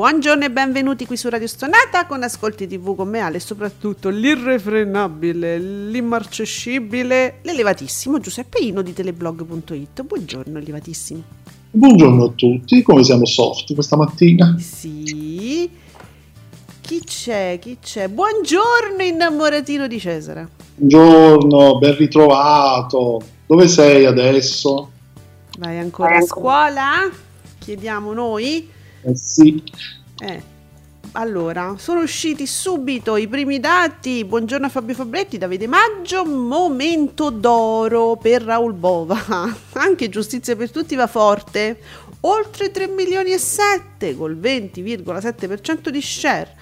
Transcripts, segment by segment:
Buongiorno e benvenuti qui su Radio Stonata con Ascolti TV con me Ale, soprattutto l'irrefrenabile, l'immarcescibile, l'elevatissimo Giuseppeino di teleblog.it. Buongiorno elevatissimo. Buongiorno a tutti, come siamo soft questa mattina? Sì. Chi c'è? Chi c'è? Buongiorno innamoratino di Cesare. Buongiorno, ben ritrovato. Dove sei adesso? Vai ancora a scuola? Chiediamo noi? Eh sì. Eh. Allora, sono usciti subito i primi dati. Buongiorno a Fabio Fabretti, Davide Maggio. Momento d'oro per Raul Bova. Anche Giustizia per Tutti va forte. Oltre 3 milioni e 7 col 20,7% di share.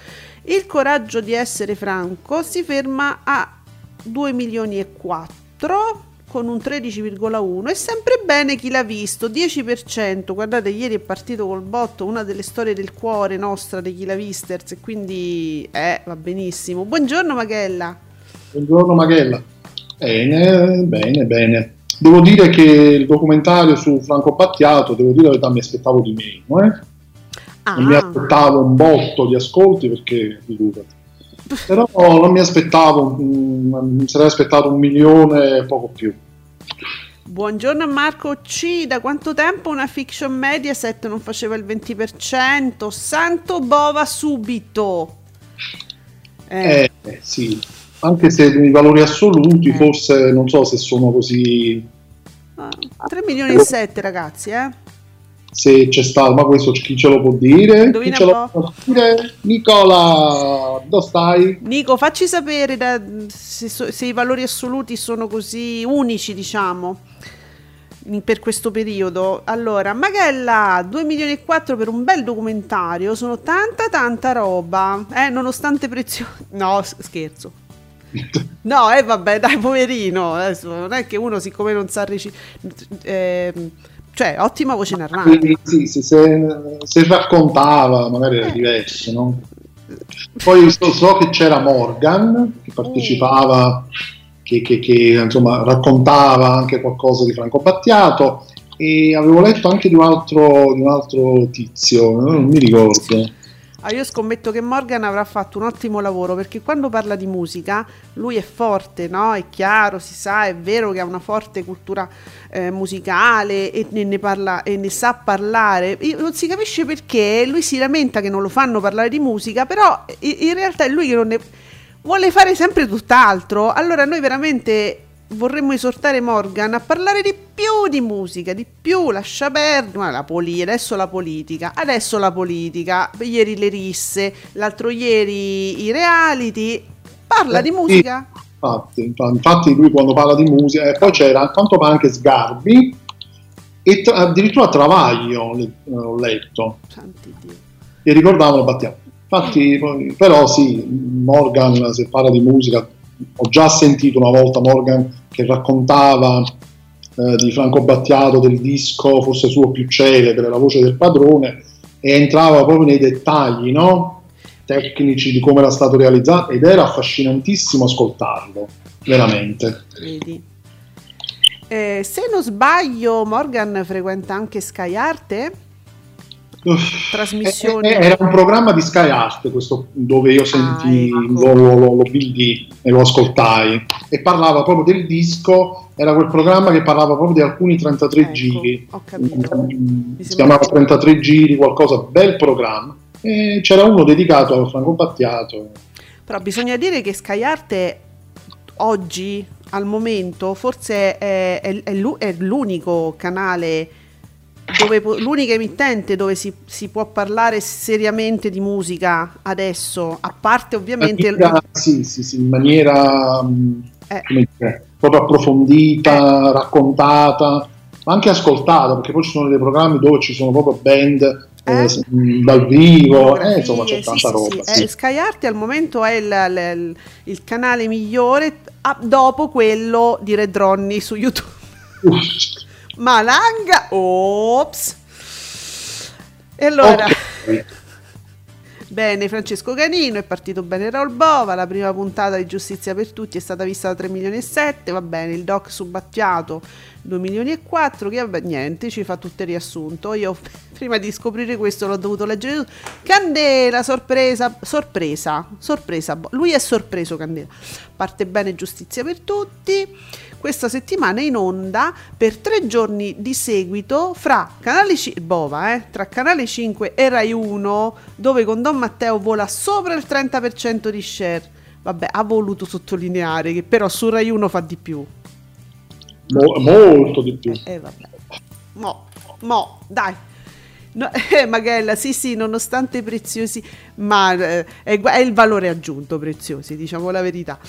Il coraggio di essere franco si ferma a 2 milioni e 4 con un 13,1 e sempre bene chi l'ha visto 10% guardate ieri è partito col botto una delle storie del cuore nostra di chi l'ha visters e quindi eh, va benissimo buongiorno Maghella Buongiorno Maghella. Bene, bene, bene. Devo dire che il documentario su Franco Battiato, devo dire la verità, mi aspettavo di meno. Eh? ah, Non mi aspettavo un botto di ascolti perché, figurati. Però non mi aspettavo, mi sarei aspettato un milione e poco più. Buongiorno a Marco C da quanto tempo una fiction Mediaset non faceva il 20% santo bova subito. Eh, Eh, sì, anche se i valori assoluti Eh. forse non so se sono così, 3 milioni e 7 ragazzi eh se c'è stato, ma questo chi ce lo può dire? Indovina chi ce lo può dire? Nicola, dove stai? Nico, facci sapere da- se, se i valori assoluti sono così unici, diciamo, per questo periodo. Allora, Maghella, 2 milioni e 4 per un bel documentario, sono tanta tanta roba, eh, nonostante prezioso... No, scherzo. No, eh vabbè, dai, poverino, adesso non è che uno siccome non sa reci- ehm, cioè, ottima voce narrante. Quindi, sì, sì, se, se raccontava magari era Eh. diverso, no? Poi so, so che c'era Morgan che partecipava, che, che- che, insomma raccontava anche qualcosa di Franco Battiato e avevo letto anche di un altro, di un altro tizio, non mi ricordo. Ah, io scommetto che Morgan avrà fatto un ottimo lavoro perché quando parla di musica lui è forte, no? È chiaro, si sa, è vero che ha una forte cultura eh, musicale e ne, ne parla, e ne sa parlare. Non si capisce perché lui si lamenta che non lo fanno parlare di musica, però in, in realtà è lui che non ne vuole fare sempre tutt'altro. Allora noi veramente vorremmo esortare Morgan a parlare di più di musica, di più, lascia perdere ma la poli- adesso la politica, adesso la politica, ieri le risse, l'altro ieri i reality, parla Eh, di musica. Infatti, infa- infatti lui quando parla di musica, e poi c'era quanto pare anche Sgarbi e tra- addirittura Travaglio ho letto. Santi Dio. che ricordavano Battiato. Infatti, poi- però sì, Morgan, se parla di musica, ho già sentito una volta Morgan che raccontava eh, di Franco Battiato, del disco forse suo più celebre, La voce del padrone, e entrava proprio nei dettagli, no? Tecnici di come era stato realizzato ed era affascinantissimo ascoltarlo, veramente. Vedi. Eh, se non sbaglio, Morgan frequenta anche Sky Arte. Uff, Trasmissioni. eh, eh, Era un programma di Sky Art questo, dove io senti, Ah, ecco. lo, lo, lo vidi e lo ascoltai e parlava proprio del disco. Era quel programma che parlava proprio di alcuni 33 Ecco, giri. Mm, Si chiamava 33 giri, qualcosa, bel programma. E c'era uno dedicato a Franco Battiato. Però bisogna dire che Sky Arte oggi, al momento, forse è, è- è è l'unico canale dove po- l'unica emittente dove si, si può parlare seriamente di musica adesso, a parte ovviamente... In maniera, sì, sì, sì, in maniera mh, Eh. come dire, proprio approfondita, raccontata, ma anche ascoltata, perché poi ci sono dei programmi dove ci sono proprio band eh, Eh? mh, dal vivo, eh, Sì, insomma c'è sì, tanta sì, roba. sì. sì. Eh, Sky Art al momento è il, il- il canale migliore ah, dopo quello di Red Ronnie su YouTube. Malanga, ops. E allora, Ok. bene, Francesco Canino, è partito bene Raul Bova, la prima puntata di Giustizia per Tutti è stata vista da 3 milioni e 7, va bene, il doc su Battiato 2 milioni e 4, che vabbè, niente, ci fa tutto il riassunto. Io prima di scoprire questo l'ho dovuto leggere. Candela, sorpresa, sorpresa, sorpresa, lui è sorpreso Candela. Parte bene Giustizia per Tutti. Questa settimana in onda per tre giorni di seguito fra Canale C- Bova, eh, tra Canale 5 e Rai 1, dove con Don Matteo vola sopra il 30% di share. Vabbè, ha voluto sottolineare che però su Rai 1 fa di più. Mo- molto di più. Eh vabbè. Mo, mo, dai. No, eh, Magella, sì, sì, nonostante preziosi, ma eh, è, è il valore aggiunto preziosi, diciamo la verità.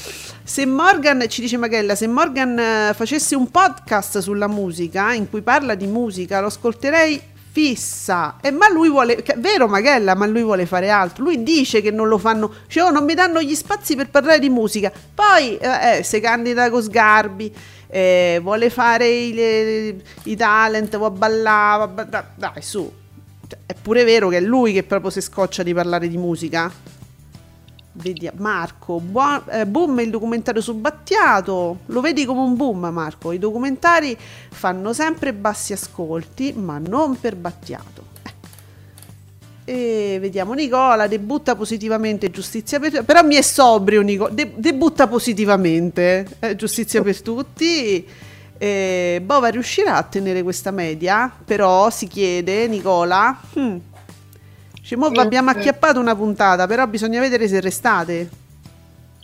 Se Morgan, ci dice Magella, se Morgan eh, facesse un podcast sulla musica in cui parla di musica, lo ascolterei fissa. E ma lui vuole, vero Magella, ma lui vuole fare altro. Lui dice che non lo fanno, cioè oh, non mi danno gli spazi per parlare di musica. Poi eh, eh, si candida con Sgarbi eh, vuole fare i, i talent, vuole ballare, dai, dai, su. Cioè, È pure vero che è lui che proprio si scoccia di parlare di musica. Vedi, Marco, buon- eh, boom il documentario su Battiato. Lo vedi come un boom, Marco. I documentari fanno sempre bassi ascolti, ma non per Battiato. E vediamo Nicola debutta positivamente giustizia per però mi è sobrio Nicola de- debutta positivamente eh, giustizia per tutti. E Bova riuscirà a tenere questa media? Però si chiede Nicola. Hmm, dice, "Mo Eh, abbiamo eh. acchiappato una puntata però bisogna vedere se restate.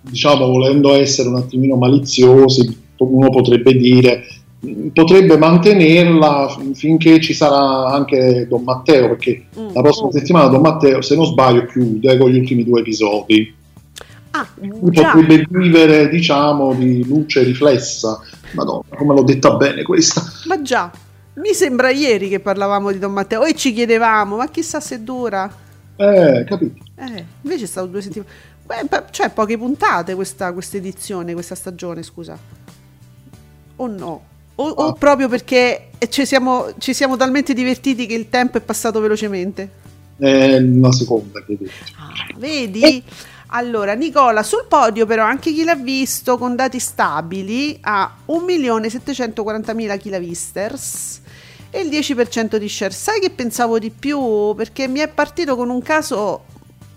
Diciamo volendo essere un attimino maliziosi, uno potrebbe dire potrebbe mantenerla fin- finché ci sarà anche Don Matteo, perché Mm. la prossima settimana Don Matteo, se non sbaglio, chiude con gli ultimi due episodi. ah potrebbe vivere, diciamo, di luce riflessa. Madonna, come l'ho detta bene questa. ma già mi sembra ieri che parlavamo di Don Matteo e ci chiedevamo ma chissà se dura Eh, capito? Eh, invece è stato due settimane. Beh, cioè, poche puntate questa, questa edizione, questa stagione, scusa. O no? O, o Ah. proprio perché ci siamo, ci siamo talmente divertiti che il tempo è passato velocemente? È una seconda che dico. Ah, vedi? Allora, Nicola, sul podio però anche chi l'ha visto con dati stabili ha 1.740.000 chi l'ha visters e il 10% di share. Sai che pensavo di più? Perché mi è partito con un caso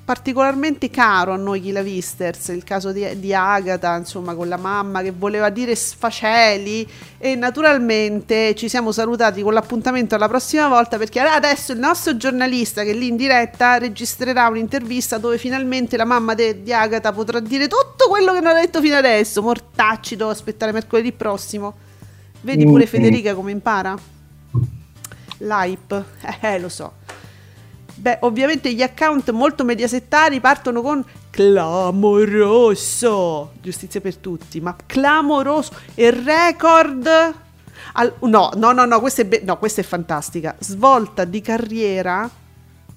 particolarmente caro a noi chi l'ha visters, il caso di, di Agatha, insomma, con la mamma che voleva dire sfaceli e naturalmente ci siamo salutati con l'appuntamento alla prossima volta perché adesso il nostro giornalista che è lì in diretta registrerà un'intervista dove finalmente la mamma de- di Agatha potrà dire tutto quello che non ha detto fino adesso. Mortacci, devo aspettare mercoledì prossimo. Vedi pure Mm. Federica come impara? L'hype, eh, lo so. Beh, ovviamente gli account molto mediasettari partono con clamoroso, giustizia per tutti, ma clamoroso e record al- no, no, no, no, questa è, be- no, questa è fantastica. Svolta di carriera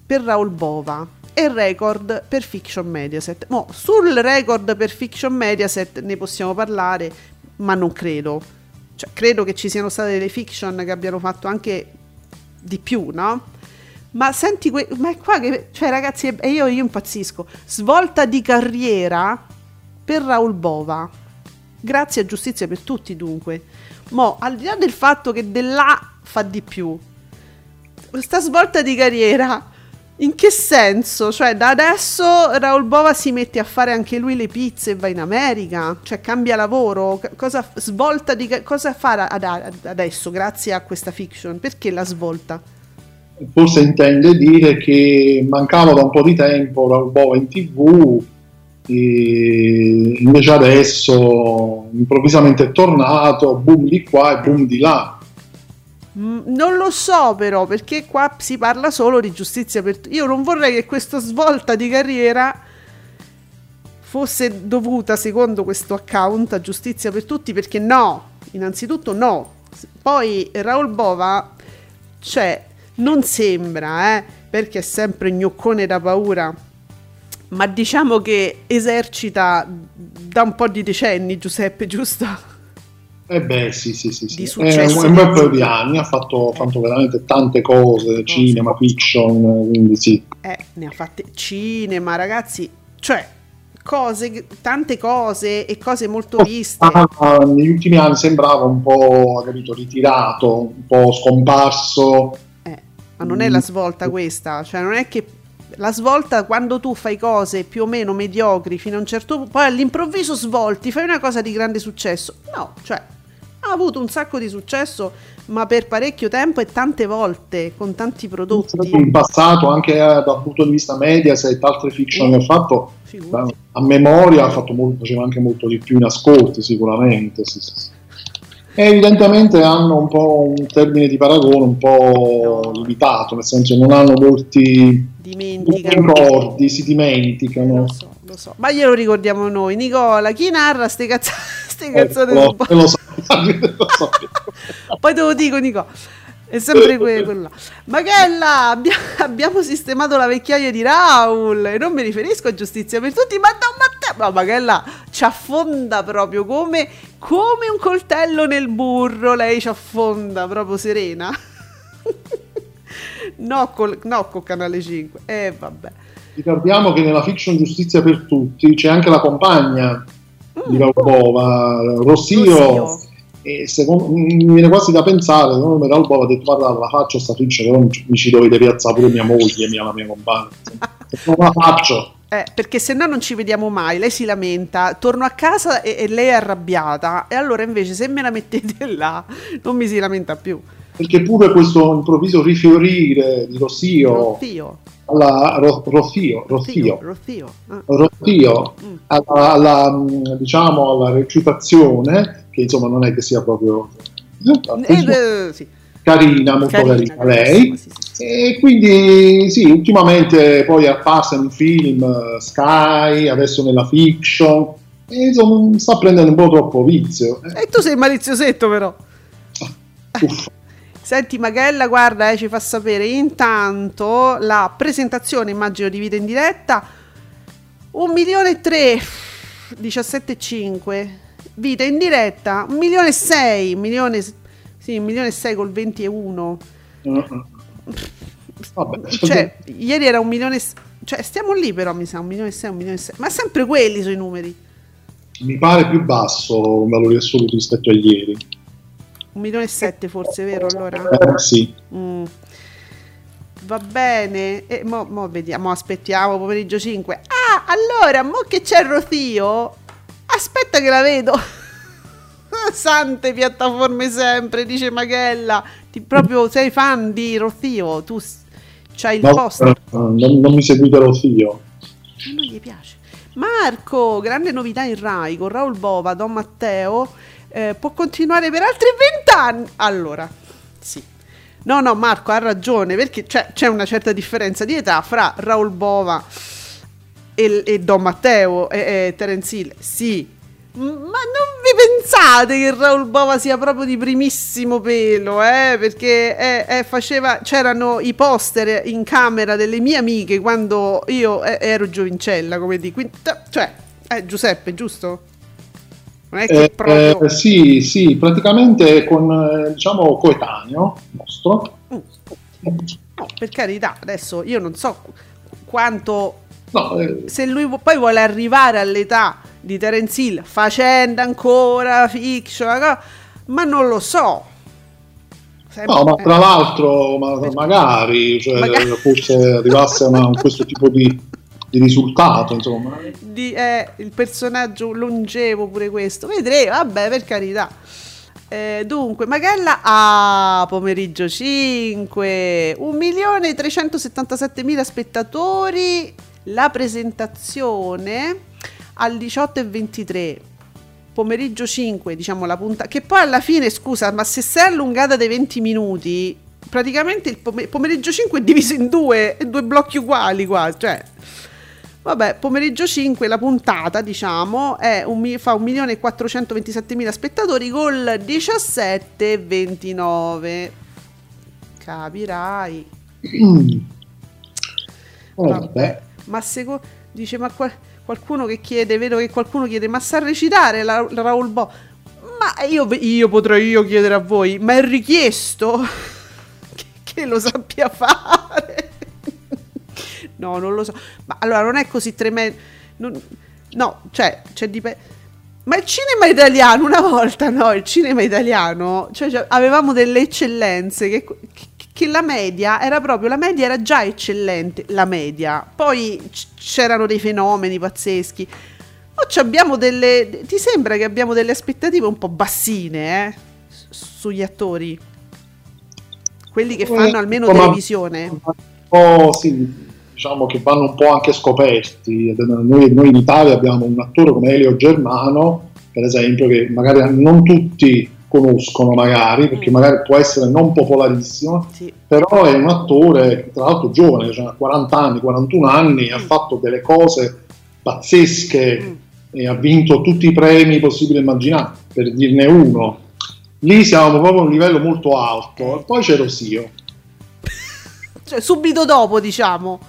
per Raul Bova e record per Fiction Mediaset. Mo, sul record per Fiction Mediaset ne possiamo parlare, ma non credo. Cioè, credo che ci siano state delle fiction che abbiano fatto anche di più, no? Ma senti, que- ma è qua che, cioè ragazzi, e io, io impazzisco. Svolta di carriera per Raul Bova. Grazie a Giustizia per tutti, dunque. Mo, al di là del fatto che dell'A fa di più, questa svolta di carriera, in che senso? Cioè, da adesso Raul Bova si mette a fare anche lui le pizze e va in America? Cioè, cambia lavoro? Cosa, svolta di, cosa farà ad- adesso grazie a questa fiction? Perché la svolta? Forse intende dire che mancava da un po' di tempo Raul Bova in tv, e invece adesso improvvisamente è tornato, boom di qua e boom di là. Mm, non lo so però perché qua si parla solo di giustizia per tutti. Io non vorrei che questa svolta di carriera fosse dovuta secondo questo account a giustizia per tutti perché no, innanzitutto no. Poi Raul Bova, cioè, non sembra, eh, perché è sempre gnoccone da paura, ma diciamo che esercita da un po' di decenni Giuseppe, giusto? Eh beh, sì, sì, sì, sì. successo È un bel paio di anni, ha fatto, ha fatto veramente tante cose, cinema, fiction, quindi sì. Eh, ne ha fatte cinema, ragazzi, cioè cose, tante cose e cose molto viste. Ah, negli ultimi anni sembrava un po', capito, ritirato, un po' scomparso. Ma non è la svolta questa, cioè non è che la svolta quando tu fai cose più o meno mediocri fino a un certo punto, poi all'improvviso svolti, fai una cosa di grande successo. No, cioè ha avuto un sacco di successo, ma per parecchio tempo e tante volte con tanti prodotti. In passato, anche eh, dal punto di vista Mediaset, altre fiction che ha fatto, Figurati. a memoria ha fatto molto, faceva anche molto di più in ascolti, sicuramente. Sì, sì, sì. E evidentemente hanno un po' un termine di paragone un po' limitato, nel senso non hanno molti ricordi, si dimenticano. Lo so, lo so. Ma glielo ricordiamo noi. Nicola, chi narra ste, cazz- ste cazzate Eh, lo, lo so, lo so. Poi te lo dico, Nico. È sempre que- quello là. Magella, abbia- abbiamo sistemato la vecchiaia di Raul. E non mi riferisco a giustizia per tutti, ma Don Matteo. Ma Magella ci affonda proprio come, come un coltello nel burro. Lei ci affonda proprio serena. no, col, no, col canale 5. E vabbè. Ricordiamo che nella fiction Giustizia per tutti c'è anche la compagna di Raubova, Rossio. Mm. Rossio. E secondo, mi viene quasi da pensare, secondo me Raubova ha detto guarda la faccio sta fiction, però mi ci dovete piazzare pure mia moglie, mia, la mia compagna. Non la faccio, Eh, perché se no non ci vediamo mai, lei si lamenta, torno a casa e, e lei è arrabbiata e allora invece se me la mettete là non mi si lamenta più. perché pure questo improvviso rifiorire di Rossio Rossio, alla Ro- Rossio, Rossio, Rossio, ah. Mm. alla, alla, mh, diciamo alla recitazione che insomma non è che sia proprio Ed, eh, sì, carina, molto carina, carissima, lei sì, sì, sì. e quindi sì, ultimamente poi appassa in film eh, Sky, adesso nella fiction e insomma sta prendendo un po' troppo vizio eh, E tu sei maliziosetto però. uffa. Senti Magella, guarda, eh, ci fa sapere intanto la presentazione, immagino di vita in diretta, 1 milione e 3, 17,5, vita in diretta, 1 milione e 6, milione, sì, 1 milione e 6 col 21. Vabbè, Cioè, ieri era un milione, e cioè stiamo lì però mi sa, un milione e 6, un milione e 6, ma sempre quelli sono i numeri. mi pare più basso in valori assoluti rispetto a ieri Un milione e 7 forse, vero allora? Eh, sì Mm. Va bene, e mo, mo vediamo, aspettiamo pomeriggio 5. Ah, allora, mo che c'è Rosio? Aspetta che la vedo. Sante piattaforme sempre, dice Maghella. Ti, proprio sei fan di Rosio, tu c'hai il No, post. eh, non, non mi seguite lo zio Ma non gli piace. Marco, grande novità in Rai con Raul Bova, Don Matteo. eh, può continuare per altri vent'anni. Allora, sì. No, no, Marco ha ragione perché c'è, c'è una certa differenza di età fra Raul Bova e, e Don Matteo e, e Terence Hill. Sì, ma non vi pensate che Raul Bova sia proprio di primissimo pelo, eh? Perché eh, eh, faceva, c'erano i poster in camera delle mie amiche quando io eh, ero giovincella, come di quindi, t- cioè, eh, Giuseppe, giusto? Non è che Eh, proprio... sì, sì, praticamente con diciamo coetaneo nostro. Mm. No, per carità, adesso io non so qu- quanto No, eh, se lui poi vuole arrivare all'età di Terence Hill facendo ancora fiction, ma non lo so. Sempre- no, ma eh, tra l'altro, ma- magari, cioè, Magari. forse arrivasse a una- questo tipo di, di risultato, insomma. di, eh, il personaggio longevo pure questo. Vedremo, vabbè, per carità. Eh, dunque, Magella a pomeriggio 5, 1.377.000 spettatori, la presentazione al 18 e 23. pomeriggio 5, diciamo la punta, che poi alla fine, scusa, ma se sei allungata dei 20 minuti, praticamente il pome- pomeriggio 5 è diviso in due, in due blocchi uguali quasi, cioè... Vabbè, pomeriggio 5, la puntata, diciamo, è un, fa 1.427.000 spettatori col 17,29. Capirai. Mm. Vabbè. Ma secondo... Dice, ma qual- qualcuno che chiede, vedo che qualcuno chiede, ma sa recitare la, la Raul Bo? Ma io, io potrei io chiedere a voi, ma è richiesto che, che lo sappia fare? no, non lo so. Ma allora non è così tremendo. non- no, cioè, c'è dipende. Ma il cinema italiano, una volta, no, il cinema italiano, cioè, cioè, avevamo delle eccellenze che, che- che la media era proprio, la media era già eccellente, la media. Poi c'erano dei fenomeni pazzeschi. Oggi abbiamo delle, ti sembra che abbiamo delle aspettative un po' bassine, eh, sugli attori? Quelli che fanno almeno Insomma, televisione. po', sì, diciamo che vanno un po' anche scoperti. Noi, noi in Italia abbiamo un attore come Elio Germano, per esempio, che magari non tutti conoscono, magari, perché Mm. magari può essere non popolarissimo, Sì. però è un attore, tra l'altro giovane, cioè ha 40 anni, 41 anni, ha Mm. fatto delle cose pazzesche Mm. e ha vinto tutti i premi possibili e immaginabili, per dirne uno. Lì siamo proprio a un livello molto alto. E poi c'è Rosio. Cioè, subito dopo, diciamo.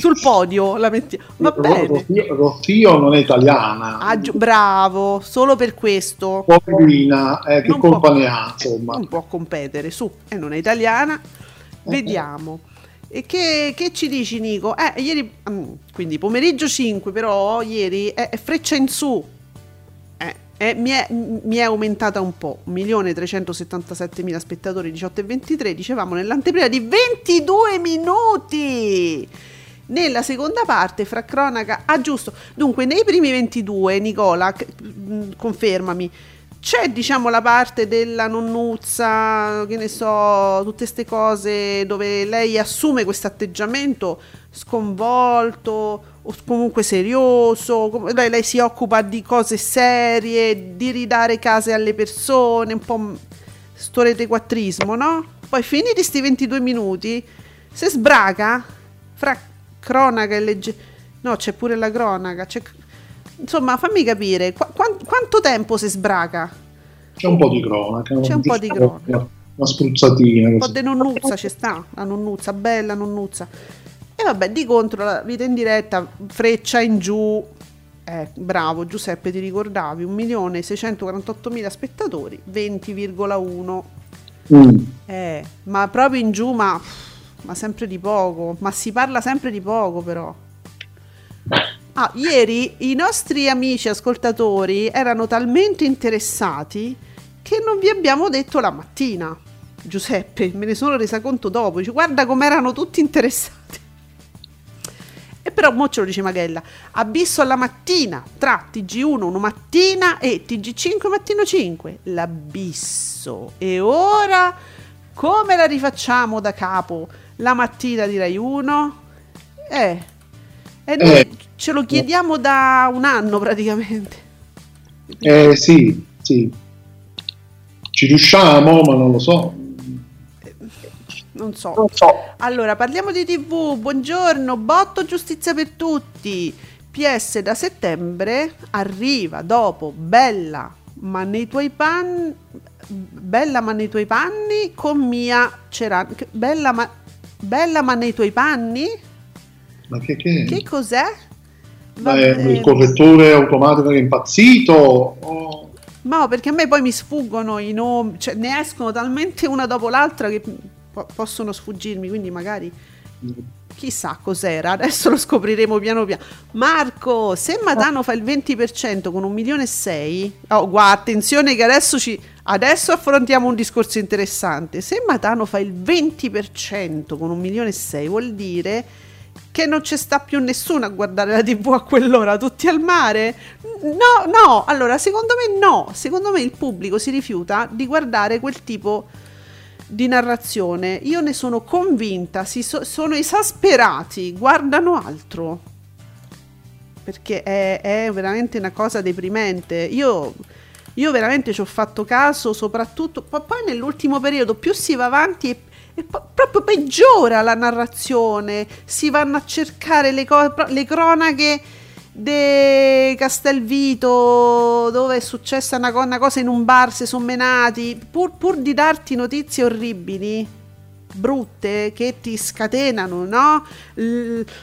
Sul podio la mettiamo. Va bene. Rosio, Rosio non è italiana. Ah, giu- bravo, solo per questo. Poverina, eh, che Non colpa può- ne ha, insomma. Non può competere, su. E non è italiana. Vediamo. E che, che ci dici, Nico? Eh, ieri, mm, quindi pomeriggio 5, però ieri è, è freccia in su. Eh, eh, mi, è, mi è aumentata un po'. 1.377.000 spettatori, 18 e 23. Dicevamo nell'anteprima di 22 minuti. Nella seconda parte, fra cronaca. Ah, giusto. Dunque, nei primi 22, Nicola, mm, confermami. C'è, diciamo, la parte della nonnuzza, che ne so, tutte queste cose dove lei assume questo atteggiamento sconvolto o comunque serioso. Lei, lei si occupa di cose serie, di ridare case alle persone, un po' sto retequattrismo, no? Poi finiti questi 22 minuti, se sbraga fra cronaca e legge... No, c'è pure la cronaca. c'è- Insomma, fammi capire, quan- quanto tempo si sbraga? C'è un po' di cronaca. C'è un po' di giusto cronaca. Una, spruzzatina. Un po' di nonnuzza ci sta, la nonnuzza, bella nonnuzza. E vabbè, di contro la vita in diretta, freccia in giù. Eh, bravo Giuseppe, ti ricordavi, 1.648.000 spettatori, 20,1. Mm. Eh, ma proprio in giù, ma, ma sempre di poco. Ma si parla sempre di poco, però. Ah, ieri i nostri amici ascoltatori erano talmente interessati che non vi abbiamo detto la mattina. Giuseppe, me ne sono resa conto dopo. Dice, guarda com'erano tutti interessati. E però mo lo dice Magella. Abisso alla mattina tra TG1 una mattina e TG5 mattino 5. L'abisso. E ora come la rifacciamo da capo? La mattina di Rai 1? Eh. E noi Eh. ce lo chiediamo da un anno praticamente. Eh sì, sì. Ci riusciamo, ma non lo so. Non so. Non so. Allora, parliamo di TV. Buongiorno, botto giustizia per tutti. PS da settembre arriva dopo Bella, ma nei tuoi panni Bella ma nei tuoi panni con Mia Ceran. che- Bella ma Bella ma nei tuoi panni? Ma che, che? Che cos'è? Ma è il correttore automatico che è impazzito? O- No, perché a me poi mi sfuggono i nomi, cioè ne escono talmente una dopo l'altra che po- possono sfuggirmi, quindi magari chissà cos'era, adesso lo scopriremo piano piano. Marco, se Matano fa il 20% con un milione e sei, oh guarda, attenzione che adesso ci adesso affrontiamo un discorso interessante. Se Matano fa il 20% con un milione e sei, vuol dire che non ci sta più nessuno a guardare la TV a quell'ora, tutti al mare? No, no, allora secondo me no, secondo me il pubblico si rifiuta di guardare quel tipo di narrazione. Io ne sono convinta, si so- sono esasperati, guardano altro. perché è, è veramente una cosa deprimente. Io, io veramente ci ho fatto caso, soprattutto poi nell'ultimo periodo, più si va avanti e, proprio peggiora la narrazione, si vanno a cercare le, co- le cronache di Castelvito dove è successa una, una, cosa in un bar, si sono menati, pur, pur di darti notizie orribili, brutte, che ti scatenano no?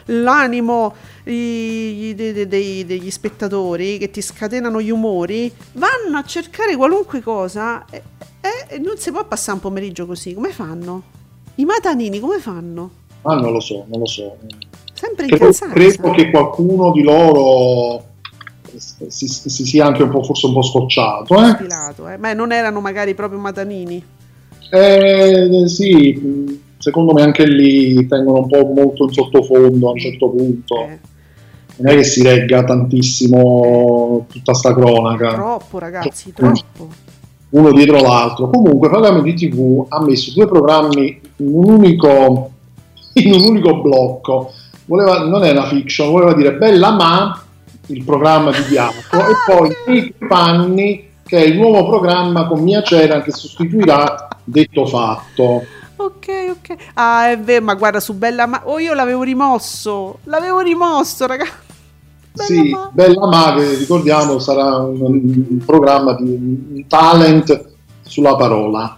L'animo de, de, de, degli spettatori, che ti scatenano gli umori, vanno a cercare qualunque cosa e, e non si può passare un pomeriggio così, come fanno? I matanini come fanno? Ah, non lo so, non lo so. Sempre incazzati. Credo che qualcuno di loro si, si, si, sia anche un po', forse un po' scocciato. Eh? Spilato, eh? Ma non erano magari proprio matanini? Eh, sì, secondo me anche lì tengono un po' molto in sottofondo a un certo punto. Eh. Non è che si regga tantissimo tutta sta cronaca. Troppo, ragazzi, troppo. Uno dietro l'altro. Comunque, Programmi di TV ha messo due programmi in un unico, in un unico blocco voleva, non è una fiction, voleva dire Bella Ma, il programma di Bianco, e poi I Panni, che è il nuovo programma con Mia Ceran che sostituirà Detto Fatto. Ok, ok. Ah, è vero, ma guarda su Bella Ma... Oh, io l'avevo rimosso, l'avevo rimosso, ragazzi. Bella sì, Ma. Bella Ma, che ricordiamo sarà un, un programma di un talent sulla parola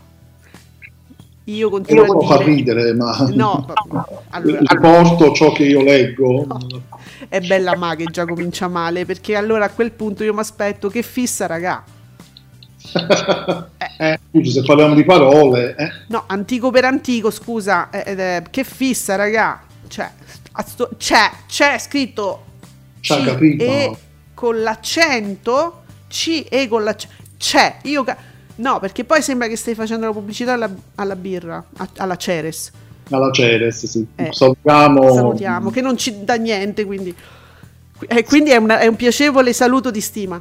io continuo non a dire... fa ridere, ma no, allora, riporto ciò che io leggo. No. È bella ma che già comincia male, perché allora a quel punto io mi aspetto che fissa, raga. eh, scusa, se parliamo di parole. Eh. No, antico per antico, scusa, eh, che fissa, raga. Cioè, sto, c'è, c'è scritto C'ha capito. E con l'accento, C e con l'accento. C'è, io... Ca- No, perché poi sembra che stai facendo la pubblicità alla, alla birra, a, alla Ceres. Alla Ceres, sì. Eh, salutiamo. Salutiamo, che non ci dà niente, quindi... Eh, quindi è, una, è un piacevole saluto di stima.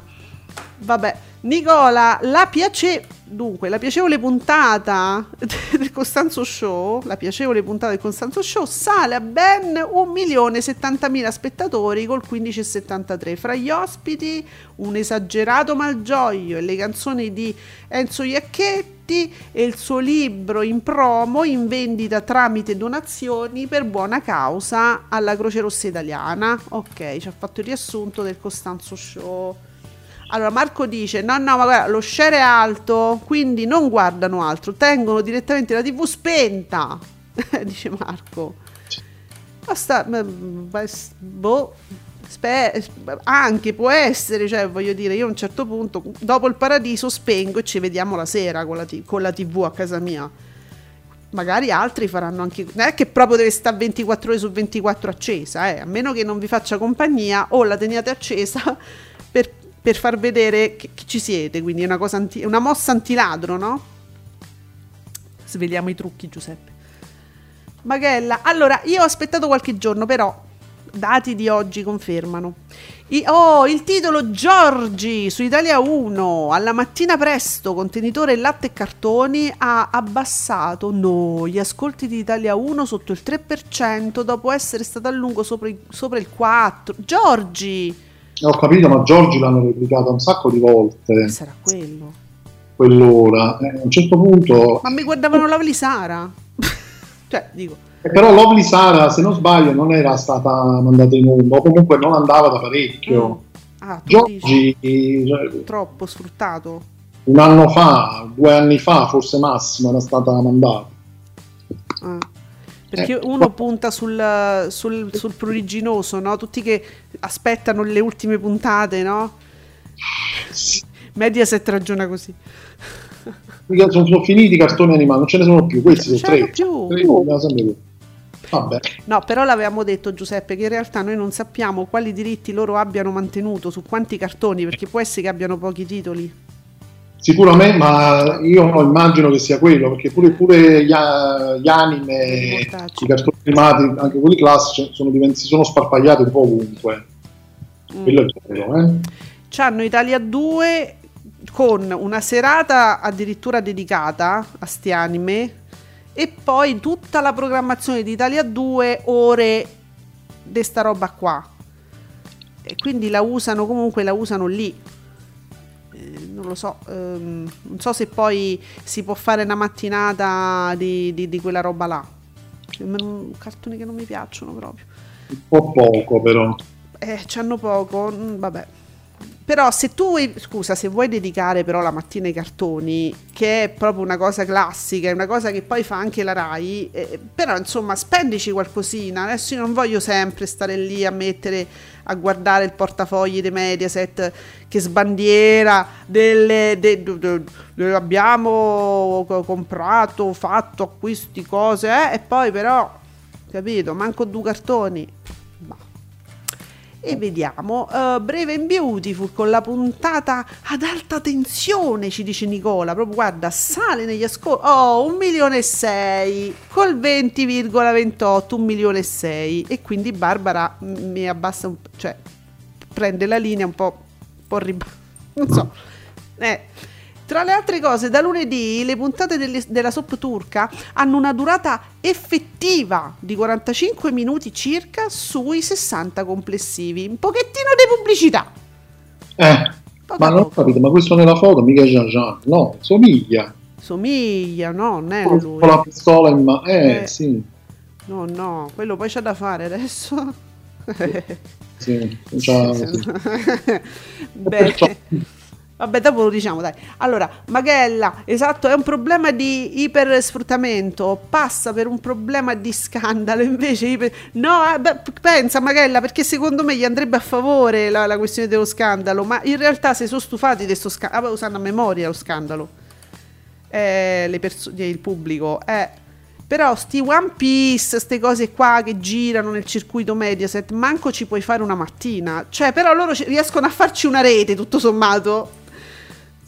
Vabbè, Nicola, la piace... Dunque, la piacevole puntata del Costanzo Show, la piacevole puntata del Costanzo Show sale a ben 1.070.000 spettatori col 15,73. Fra gli ospiti un esagerato malgioglio e le canzoni di Enzo Iacchetti e il suo libro in promo in vendita tramite donazioni per buona causa alla Croce Rossa Italiana. Ok, ci ha fatto il riassunto del Costanzo Show. Allora Marco dice: No, no, ma guarda, lo share è alto, quindi non guardano altro, tengono direttamente la TV spenta. dice Marco. Basta, boh, spe- anche può essere, cioè voglio dire, io a un certo punto, dopo il paradiso, spengo e ci vediamo la sera con la, t- con la TV a casa mia. Magari altri faranno anche. Non è che proprio deve stare 24 ore su 24 accesa, eh, a meno che non vi faccia compagnia o la teniate accesa per far vedere che, che ci siete, quindi è una, cosa anti, una mossa antiladro, no? Sveliamo i trucchi, Giuseppe. Maghella, allora io ho aspettato qualche giorno, però dati di oggi confermano. I, oh, il titolo Giorgi su Italia 1 alla mattina presto, contenitore latte e cartoni, ha abbassato no, gli ascolti di Italia 1 sotto il 3% dopo essere stato a lungo sopra, sopra il 4%. Giorgi! Ho capito, ma Giorgi l'hanno replicato un sacco di volte. Sarà quello. Quell'ora. Eh, a un certo punto... Ma mi guardavano Lovely Sara. cioè, dico... Eh, però Lovely Sara, se non sbaglio, non era stata mandata in onda, o comunque non andava da parecchio. Mm. Ah, Giorgi... Cioè, Troppo sfruttato. Un anno fa, due anni fa, forse massimo, era stata mandata. Ah perché eh, uno punta sul, sul, sul pruriginoso, no? Tutti che aspettano le ultime puntate, no? Mediaset ragiona così. Sono, sono finiti i cartoni animati, non ce ne sono più, questi sono tre. Più. tre. Vabbè. No, però l'avevamo detto Giuseppe che in realtà noi non sappiamo quali diritti loro abbiano mantenuto su quanti cartoni, perché può essere che abbiano pochi titoli. Sicuramente, ma io immagino che sia quello, perché pure, pure gli, gli, anime, i cartoni animati, anche quelli classici, sono si sono sparpagliati un po' ovunque. Mm. Quello è vero, eh? C'hanno Italia 2 con una serata addirittura dedicata a sti anime e poi tutta la programmazione di Italia 2 ore di sta roba qua e quindi la usano comunque, la usano lì. Non lo so, ehm, non so se poi si può fare una mattinata di, di, di quella roba là. Cartoni che non mi piacciono proprio. Un po' poco però. Eh, c'hanno poco, mm, vabbè. Però se tu, vuoi- scusa, se vuoi dedicare però la mattina ai cartoni, che è proprio una cosa classica, è una cosa che poi fa anche la RAI, eh, però insomma spendici qualcosina, adesso io non voglio sempre stare lì a mettere, a guardare il portafogli di Mediaset che sbandiera delle, de- de- de- abbiamo co- comprato, fatto acquisti, cose, eh, e poi però, capito, manco due cartoni. E vediamo, eh, Breve and Beautiful con la puntata ad alta tensione, ci dice Nicola, proprio guarda, sale negli ascolti, oh, un milione e sei, col 20,28, un milione e sei, e quindi Barbara mm, mi abbassa, un, cioè prende la linea un po', un po' rib- non so, eh. Tra le altre cose, da lunedì le puntate delle- della soap turca hanno una durata effettiva di 45 minuti circa sui 60 complessivi. Un pochettino di pubblicità. Eh, Poco ma non ho capito, ma questo nella foto mica Jean Jean, no, somiglia. Somiglia, no, non è Con lui. con la pistola in mano, eh, Eh. sì, No, no, quello poi c'è da fare adesso. sì, già, sì. Bene. Vabbè, dopo lo diciamo, dai. Allora, Maghella, esatto, è un problema di ipersfruttamento, passa per un problema di scandalo, invece iper... No, eh, beh, pensa Maghella, perché secondo me gli andrebbe a favore la, la questione dello scandalo, ma in realtà si sono stufati di questo scandalo, ah, usando a memoria lo scandalo, eh, perso- il pubblico, eh... Però sti One Piece, ste cose qua che girano nel circuito Mediaset, manco ci puoi fare una mattina. Cioè, però loro riescono a farci una rete, tutto sommato.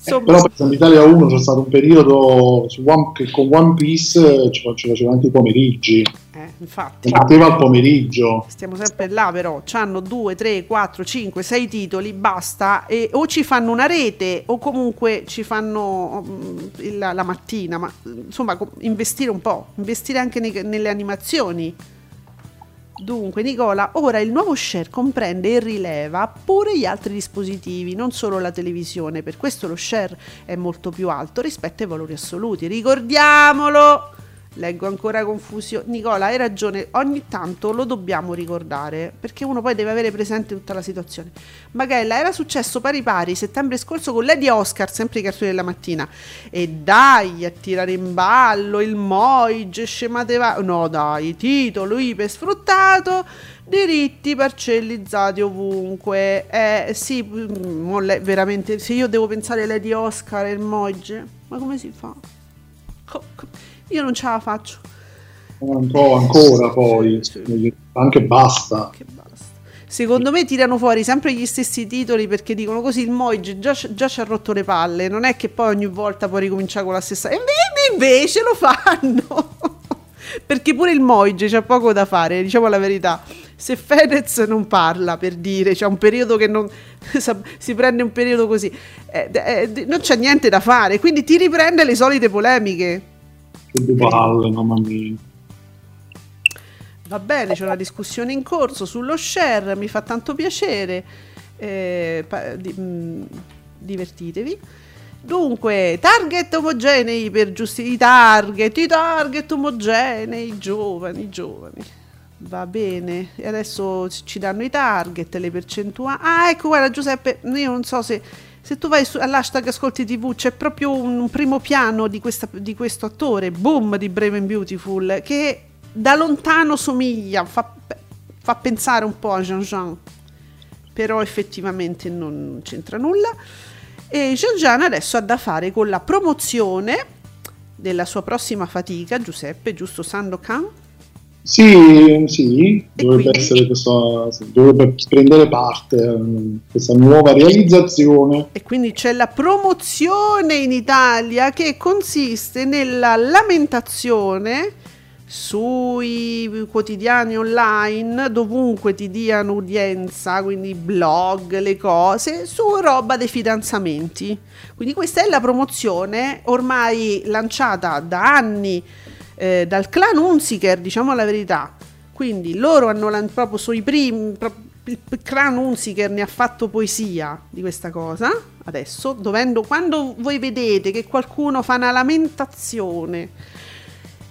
Insomma, però per esempio Italia 1 c'è stato un periodo One- che con One Piece eh, ci, fa- ci faceva anche i pomeriggi, eh, infatti. metteva al pomeriggio. Stiamo sempre là, però. Hanno 2, 3, 4, 5, 6 titoli, basta. E o ci fanno una rete o comunque ci fanno mm, il- la mattina. Ma insomma, investire un po', investire anche nei- nelle animazioni. Dunque, Nicola, ora il nuovo share comprende e rileva pure gli altri dispositivi, non solo la televisione. Per questo lo share è molto più alto rispetto ai valori assoluti. Ricordiamolo! Leggo ancora confusione. Nicola, hai ragione, ogni tanto lo dobbiamo ricordare perché uno poi deve avere presente tutta la situazione. Magella, era successo pari pari settembre scorso con Lady Oscar, sempre i cartoni della mattina. E dai a tirare in ballo il Moige, scemate va- No, dai, titolo iper sfruttato, diritti parcellizzati ovunque. Eh sì, mm, veramente, se io devo pensare a Lady Oscar e il Moige, ma come si fa? Co- io non ce la faccio. Ancora, ancora poi, Sì. anche basta. Secondo me tirano fuori sempre gli stessi titoli perché dicono così il Moige già, già ci ha rotto le palle. Non è che poi ogni volta puoi ricominciare con la stessa. E inve- invece lo fanno. perché pure il Moige c'ha poco da fare, diciamo la verità. Se Fedez non parla per dire, c'è un periodo che non si prende un periodo così, eh, eh, non c'è niente da fare, quindi ti riprende le solite polemiche. Che due palle, mamma mia. Va bene, c'è una discussione in corso sullo share, mi fa tanto piacere. eh, pa- di- mh, divertitevi. Dunque, target omogenei per giusti i target, i target omogenei, giovani, giovani. Va bene, e adesso ci- ci danno i target, le percentuali. Ah, ecco, guarda Giuseppe, io non so se, se tu vai su, all'hashtag Ascolti TV, c'è proprio un, primo piano di, questa- di questo attore, boom, di Brave and Beautiful, che da lontano somiglia, fa, fa pensare un po' a Jean Jean, però effettivamente non c'entra nulla. E Jean Jean adesso ha da fare con la promozione della sua prossima fatica, Giuseppe, giusto Sandokan? Sì, sì, dovrebbe essere questa, dovrebbe prendere parte a questa nuova realizzazione. E quindi c'è la promozione in Italia che consiste nella lamentazione sui quotidiani online, dovunque ti diano udienza, quindi blog, le cose, su roba dei fidanzamenti. Quindi questa è la promozione ormai lanciata da anni eh, dal clan Unziker, diciamo la verità. Quindi loro hanno proprio sui primi, pro- il Clan Unziker ne ha fatto poesia di questa cosa, adesso, dovendo, quando voi vedete che qualcuno fa una lamentazione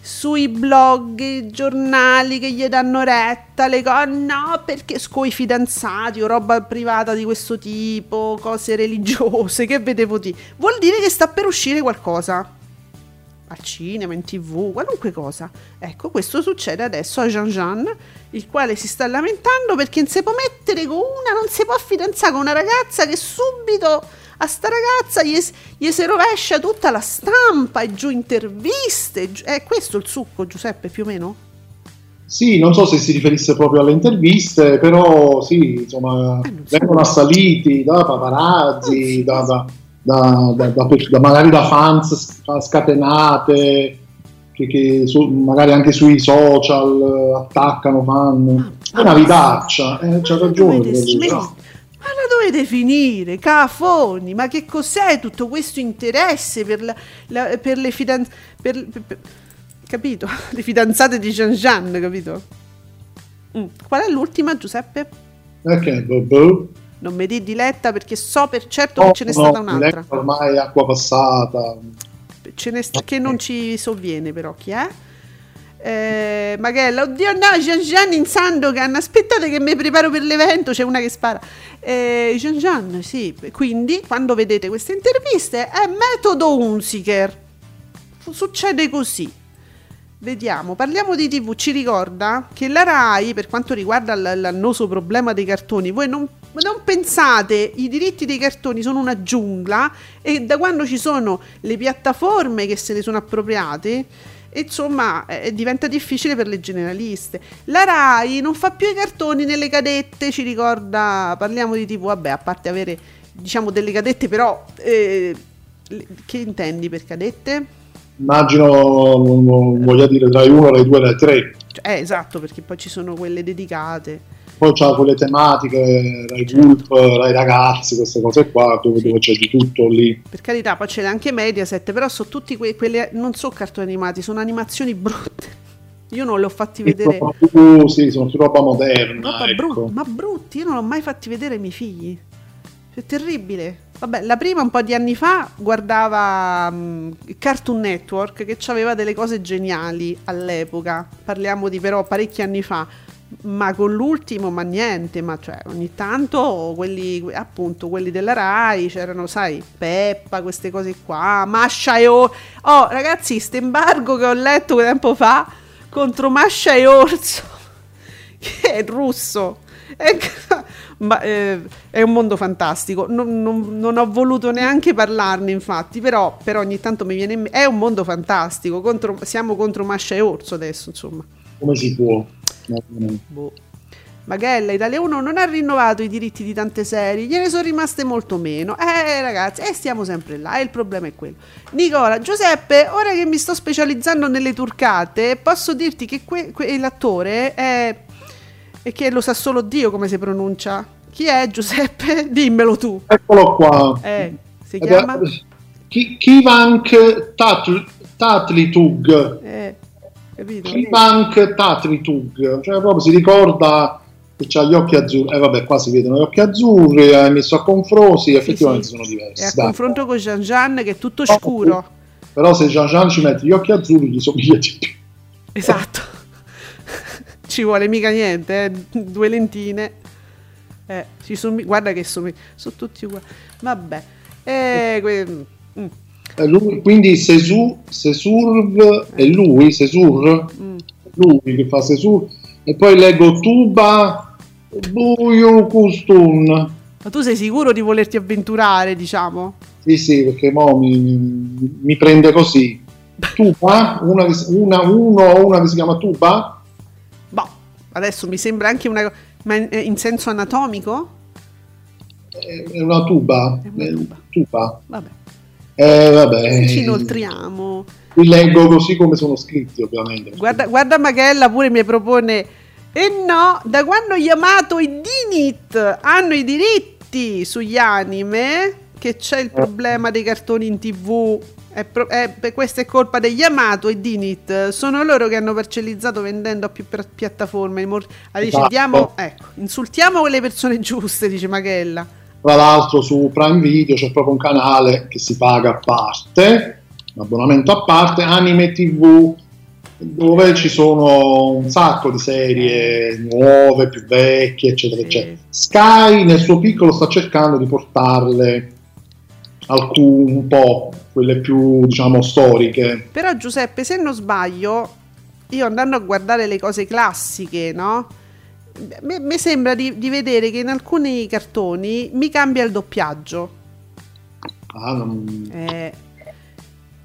sui blog, i giornali che gli danno retta, le cose, no, perché scoi fidanzati o roba privata di questo tipo, cose religiose, che vedevo di, vuol dire che sta per uscire qualcosa al cinema, in tv, qualunque cosa. Ecco, questo succede adesso a Jean Jean, il quale si sta lamentando perché non si può mettere con una, non si può fidanzare con una ragazza che subito a sta ragazza gli, gli si rovescia tutta la stampa e giù interviste. È questo il succo, Giuseppe, più o meno? Sì, non so se si riferisse proprio alle interviste, però sì, insomma, eh, vengono assaliti da paparazzi, da, da da, da, da, magari da fans scatenate, che, che su, magari anche sui social attaccano fan. È una vitaccia, eh, c'ha ragione. Ma la dovete finire, cafoni, ma che cos'è tutto questo interesse per, la, la, per le fidanzate, per, per, capito? Le fidanzate di Jean Jean, capito? Mm. Qual è l'ultima, Giuseppe? Ok, boh, boh non mi di diletta perché so per certo no, che ce n'è stata un'altra. Ormai acqua passata. Ce n'è sta- che non ci sovviene però chi è. Eh, Maghella, oddio no, Gian Gian in Sandokan, aspettate che mi preparo per l'evento, c'è una che spara. Eh, Gian Gian, sì, quindi quando vedete queste interviste è metodo Unziker. Succede così. Vediamo, parliamo di TV, ci ricorda che la RAI, per quanto riguarda l- l'annoso problema dei cartoni, voi non ma non pensate, i diritti dei cartoni sono una giungla e da quando ci sono le piattaforme che se ne sono appropriate, insomma, eh, diventa difficile per le generaliste. La RAI non fa più i cartoni nelle cadette, ci ricorda, parliamo di TV, vabbè, a parte avere, diciamo, delle cadette, però, eh, che intendi per cadette? Immagino voglia dire Rai 1, Rai 2, Rai 3. Eh, esatto, perché poi ci sono quelle dedicate poi c'ha quelle tematiche, Rai Gulp, Rai Ragazzi, queste cose qua, dove, dove, c'è di tutto lì. Per carità, poi c'è anche Mediaset, però sono tutti que- quelli, non sono cartoni animati, sono animazioni brutte. Io non li ho fatti vedere. Più, sì, sono più roba moderna. Roba ecco. brut- ma brutti, io non l'ho mai fatti vedere ai miei figli. È terribile. Vabbè, la prima un po' di anni fa guardava um, Cartoon Network che aveva delle cose geniali all'epoca. Parliamo di però parecchi anni fa ma con l'ultimo ma niente, ma cioè ogni tanto quelli appunto quelli della Rai c'erano, sai, Peppa, queste cose qua, Mascia e Orso. Oh, ragazzi, questo embargo che ho letto tempo fa contro Mascia e Orso che è russo. È, ma, eh, è un mondo fantastico. Non, non, non, ho voluto neanche parlarne, infatti, però, però ogni tanto mi viene in mente. È un mondo fantastico. Contro, siamo contro Mascia e Orso adesso, insomma. Come si può? Boh. Maghella, Italia 1 non ha rinnovato i diritti di tante serie, gliene sono rimaste molto meno. Eh ragazzi, eh, stiamo sempre là, e il problema è quello. Nicola, Giuseppe, ora che mi sto specializzando nelle turcate, posso dirti che que- que- l'attore è... e che lo sa solo Dio come si pronuncia. Chi è Giuseppe? Dimmelo tu. Eccolo qua. Eh, si chiama? Kivank Tatlitug. Eh capito? Ivank Tatritug, cioè proprio si ricorda che ha gli occhi azzurri, e eh, vabbè qua si vedono gli occhi azzurri, hai messo a confronto, sì, effettivamente sì. sono diversi. E a dai. confronto con Jean Jean che è tutto no, scuro. Però se Jean Jean ci mette gli occhi azzurri gli somiglia di più. Esatto. ci vuole mica niente, eh? due lentine. Eh, som- guarda che sono, sono tutti uguali. Vabbè. Eh, que- mm. Lui, quindi Sesur, Sesurv è lui, Sesur, mm. lui che fa Sesur, e poi leggo Tuba Buio Kustun. Ma tu sei sicuro di volerti avventurare, diciamo? Sì, sì, perché mo mi, mi, mi prende così. Tuba, una, una, uno o una che si chiama Tuba? Boh, adesso mi sembra anche una... Ma in, in senso anatomico? È una tuba. È una tuba. tuba. Vabbè. Eh, vabbè. Ci inoltriamo. Li leggo così come sono scritti, ovviamente. Guarda, guarda Maghella pure mi propone. E eh no, da quando Yamato e Dinit hanno i diritti sugli anime, che c'è il problema dei cartoni in tv. È pro- è- per- questa è colpa degli Amato e Dinit. Sono loro che hanno parcellizzato vendendo a più pia- piattaforme. Mor- dice, Esatto. diamo- ecco, insultiamo quelle persone giuste, dice Machella. Tra l'altro su Prime Video c'è proprio un canale che si paga a parte, un abbonamento a parte, Anime TV, dove ci sono un sacco di serie nuove, più vecchie, eccetera, eccetera. Sky nel suo piccolo sta cercando di portarle alcun un po', quelle più diciamo storiche. Però Giuseppe, se non sbaglio, io andando a guardare le cose classiche, no? Mi sembra di, di vedere che in alcuni cartoni mi cambia il doppiaggio. Ah, non- Eh,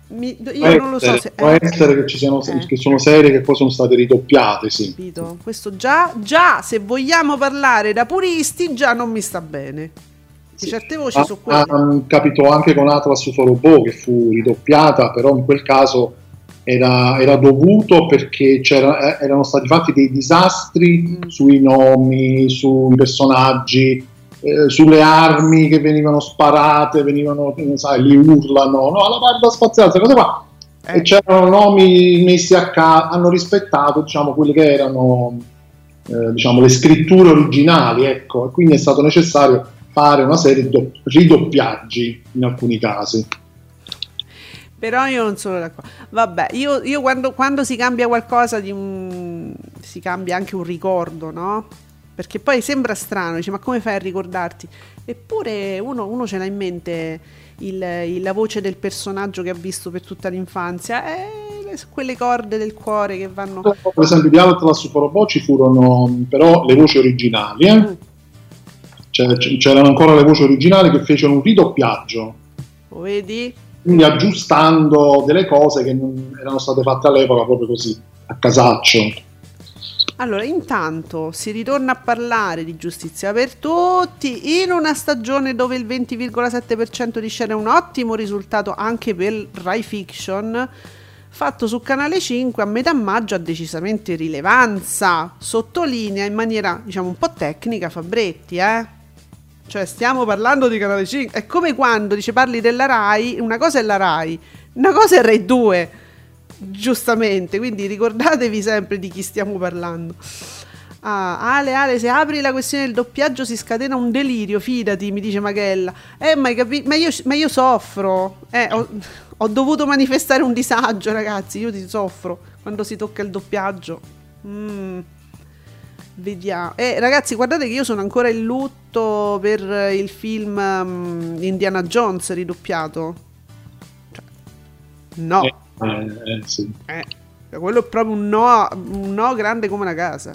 mi- può io non lo so se... può eh, essere che ci siano Eh. che sono serie che poi sono state ridoppiate, sì. capito? Questo già, già, se vogliamo parlare da puristi, già non mi sta bene. Sì. certe voci Ah, sono quelle. ah, capitò anche con Atlas UFO Robot che fu ridoppiata, però in quel caso era, era dovuto perché c'era- eh, erano stati fatti dei disastri Mm. sui nomi, sui personaggi, eh, sulle armi che venivano sparate, venivano, sai, li urlano, no, la guardia spaziale, queste cose qua. Eh. E c'erano nomi messi a caso, hanno rispettato diciamo, quelle che erano eh, diciamo, le scritture originali, ecco, e quindi è stato necessario fare una serie di do- ridoppiaggi in alcuni casi. Però io non sono d'accordo. Vabbè, io, io quando, quando si cambia qualcosa un... si cambia anche un ricordo, no? Perché poi sembra strano, dice ma come fai a ricordarti? Eppure uno, uno ce l'ha in mente il- il- la voce del personaggio che ha visto per tutta l'infanzia, e le- quelle corde del cuore che vanno... Per esempio di Atlas Super Robot ci furono però le voci originali, eh? Mm, Cioè, c'erano ancora le voci originali che fecero un ridoppiaggio, lo vedi? Quindi aggiustando delle cose che non erano state fatte all'epoca proprio così, a casaccio. Allora, intanto si ritorna a parlare di giustizia per tutti in una stagione dove il 20,7% di share è un ottimo risultato anche per Rai Fiction. Fatto su Canale 5 a metà maggio ha decisamente rilevanza. Sottolinea in maniera, diciamo, un po' tecnica Fabretti, eh? Cioè, stiamo parlando di Canale 5. È come quando dice parli della Rai, una cosa è la Rai, una cosa è Rai 2 giustamente, quindi ricordatevi sempre di chi stiamo parlando. Ah, Ale, Ale, se apri la questione del doppiaggio si scatena un delirio, fidati, mi dice Machella. Eh, ma, capi- ma, io, ma io soffro. Eh, ho, ho dovuto manifestare un disagio, ragazzi, io ti soffro quando si tocca il doppiaggio. Mm. Vediamo. Eh, ragazzi, guardate che io sono ancora in lutto per il film mm, Indiana Jones ridoppiato. Cioè, no. Eh, eh, sì. Eh, quello è proprio un no, un no grande come una casa.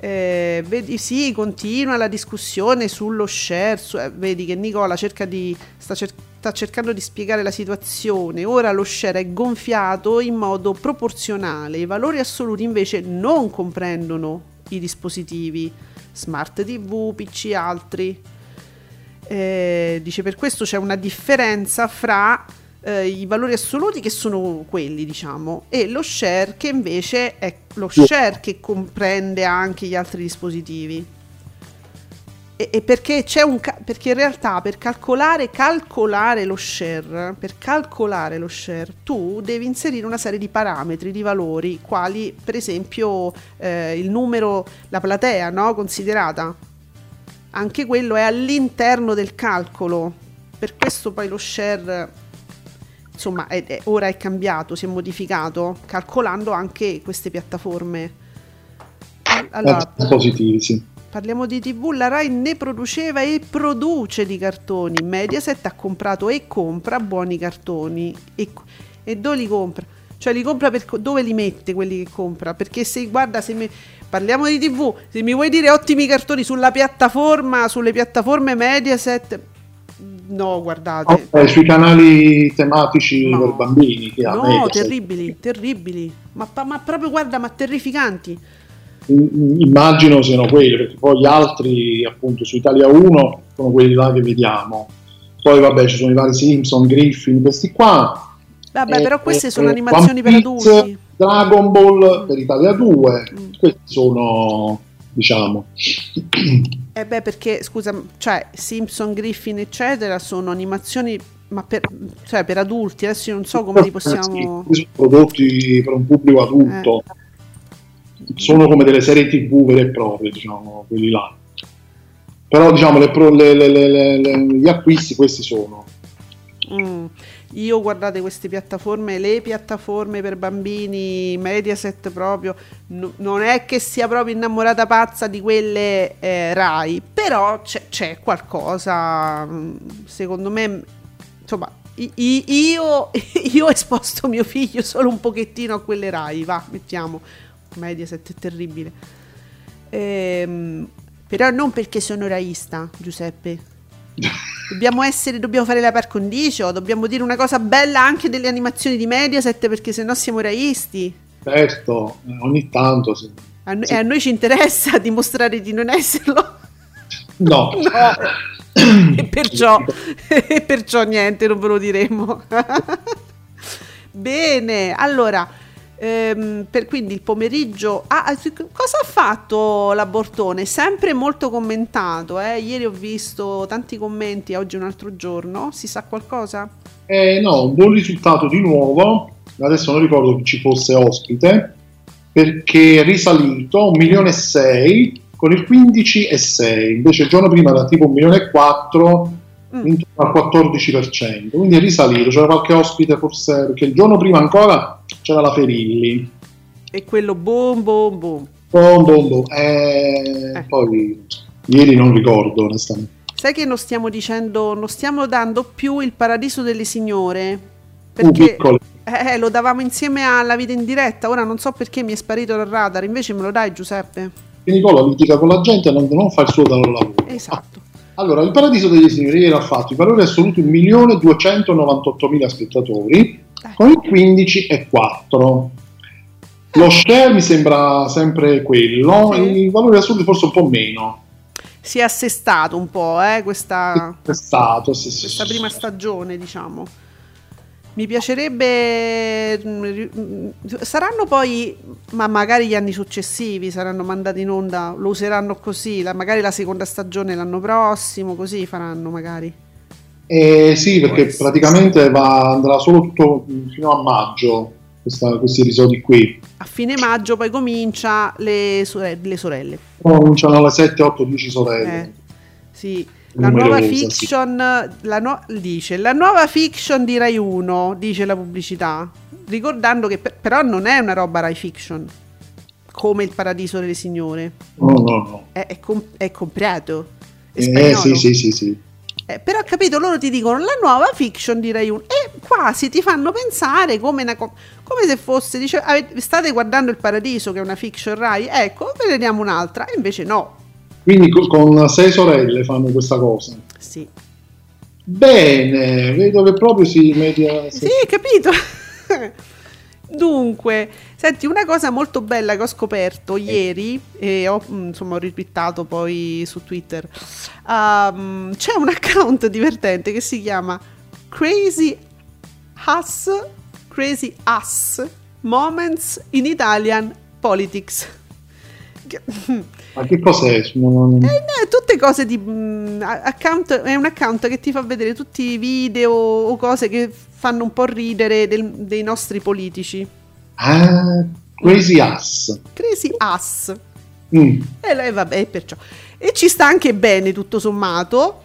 Eh, vedi, sì, continua la discussione sullo share. su- eh, vedi che Nicola cerca di, sta, cer- sta cercando di spiegare la situazione. Ora lo share è gonfiato in modo proporzionale. I valori assoluti invece non comprendono i dispositivi smart TV, PC, altri. Eh, dice per questo c'è una differenza fra eh, i valori assoluti che sono quelli, diciamo, e lo share che invece è lo share che comprende anche gli altri dispositivi. E, e perché c'è un ca- perché in realtà per calcolare calcolare lo share, per calcolare lo share, tu devi inserire una serie di parametri, di valori, quali per esempio eh, il numero, la platea, no? considerata. Anche quello è all'interno del calcolo. Per questo poi lo share insomma, è- è- ora è cambiato, si è modificato, calcolando anche queste piattaforme. Al- Allora, Dispositivi, sì. Parliamo di TV, la Rai ne produceva e produce di cartoni. Mediaset ha comprato e compra buoni cartoni. E, e dove li compra? Cioè li compra per dove li mette quelli che compra? Perché se guarda, se mi, parliamo di TV, se mi vuoi dire ottimi cartoni sulla piattaforma, sulle piattaforme Mediaset, no, guardate. Eh, sui canali tematici No. per bambini che No, terribili, terribili. Ma, ma proprio guarda, ma terrificanti. Immagino siano quelli, perché poi gli altri, appunto, su Italia 1 sono quelli là che vediamo. Poi, vabbè, ci sono i vari Simpson, Griffin, questi qua. Vabbè, Eh, però queste eh, sono eh, animazioni per Piece, adulti. Dragon Ball per Italia 2, Mm. questi sono diciamo. Eh beh, perché scusa, cioè Simpson, Griffin, eccetera, sono animazioni ma per, cioè, per adulti, adesso io non so come li possiamo... Sì, sono prodotti per un pubblico adulto, eh. Sono come delle serie tv vere e proprie, diciamo, quelli là. Però diciamo, le, le, le, gli acquisti questi sono. Mm. Io guardate queste piattaforme, le piattaforme per bambini, Mediaset proprio, no, non è che sia proprio innamorata pazza di quelle eh, Rai, però c'è, c'è qualcosa, mm, secondo me insomma, io, io, ho esposto mio figlio solo un pochettino a quelle Rai, va, mettiamo, Mediaset è terribile. Ehm, però non perché sono raista, Giuseppe. Dobbiamo essere, dobbiamo fare la par condicio, dobbiamo dire una cosa bella anche delle animazioni di Mediaset perché sennò siamo raisti. Certo, ogni tanto sì. A, noi, sì. a noi ci interessa dimostrare di non esserlo. No. no. e, perciò, e perciò niente, non ve lo diremo. Bene, allora, ehm, per quindi il pomeriggio... Ah, cosa ha fatto l'abortone? Sempre molto commentato, eh? ieri ho visto tanti commenti, oggi un altro giorno, si sa qualcosa? Eh, no, un buon risultato di nuovo, adesso non ricordo chi ci fosse ospite, perché è risalito 1 milione e 6 con il 15,6, invece il giorno prima era tipo 1 milione e 4, mm. intorno al 14%, quindi è risalito, c'era qualche ospite forse, perché il giorno prima ancora c'era la Ferilli. E quello boom boom boom. Boom boom boom, eh, eh. poi ieri non ricordo onestamente. Sai che non stiamo dicendo, non stiamo dando più il paradiso delle signore? Perché uh, eh, lo davamo insieme alla vita in diretta, ora non so perché mi è sparito dal radar, invece me lo dai Giuseppe? che Nicola litiga con la gente e non, non fa il suo lavoro. Esatto. Allora, il Paradiso degli Signori ieri ha fatto i valori assoluti 1.298.000 spettatori, con il 15,4. Lo share mi sembra sempre quello, sì. i valori assoluti forse un po' meno. Si è assestato un po', eh, questa, assestato, sì, questa prima stagione, diciamo. Mi piacerebbe. Mm, saranno poi, ma magari gli anni successivi saranno mandati in onda, lo useranno così, la, magari la seconda stagione l'anno prossimo, così faranno magari. Eh, sì, perché praticamente va, andrà solo tutto fino a maggio questa, questi episodi qui. A fine maggio poi comincia le, sorelle. Le sorelle. cominciano alle 7, 8, 10 sorelle. Eh, sì. La nuova fiction sì. la no, dice la nuova fiction di Rai 1, dice la pubblicità, ricordando che per, però non è una roba Rai Fiction come il Paradiso delle Signore. No, no, no. È, è, com- è comprato. È eh, sì, sì, sì, sì. Eh, però capito, loro ti dicono la nuova fiction di Rai 1 e quasi ti fanno pensare come, una, come se fosse, dice, avete, state guardando il Paradiso che è una fiction Rai, ecco, vedremo un'altra, e invece no, quindi con sei sorelle fanno questa cosa. Sì. Bene, vedo che proprio si media... Sì, capito. Dunque, senti, una cosa molto bella che ho scoperto ieri e ho, mm, insomma, ho ritwittato poi su Twitter. Um, c'è un account divertente che si chiama Crazy Us Crazy Us Moments in Italian Politics. Ma che cos'è? Non... Eh, no, tutte cose di mm, account, è un account che ti fa vedere tutti i video o cose che fanno un po' ridere del, dei nostri politici. Ah, Crazy Ass. Crazy Ass. Mm. E, vabbè, perciò. E ci sta anche bene tutto sommato.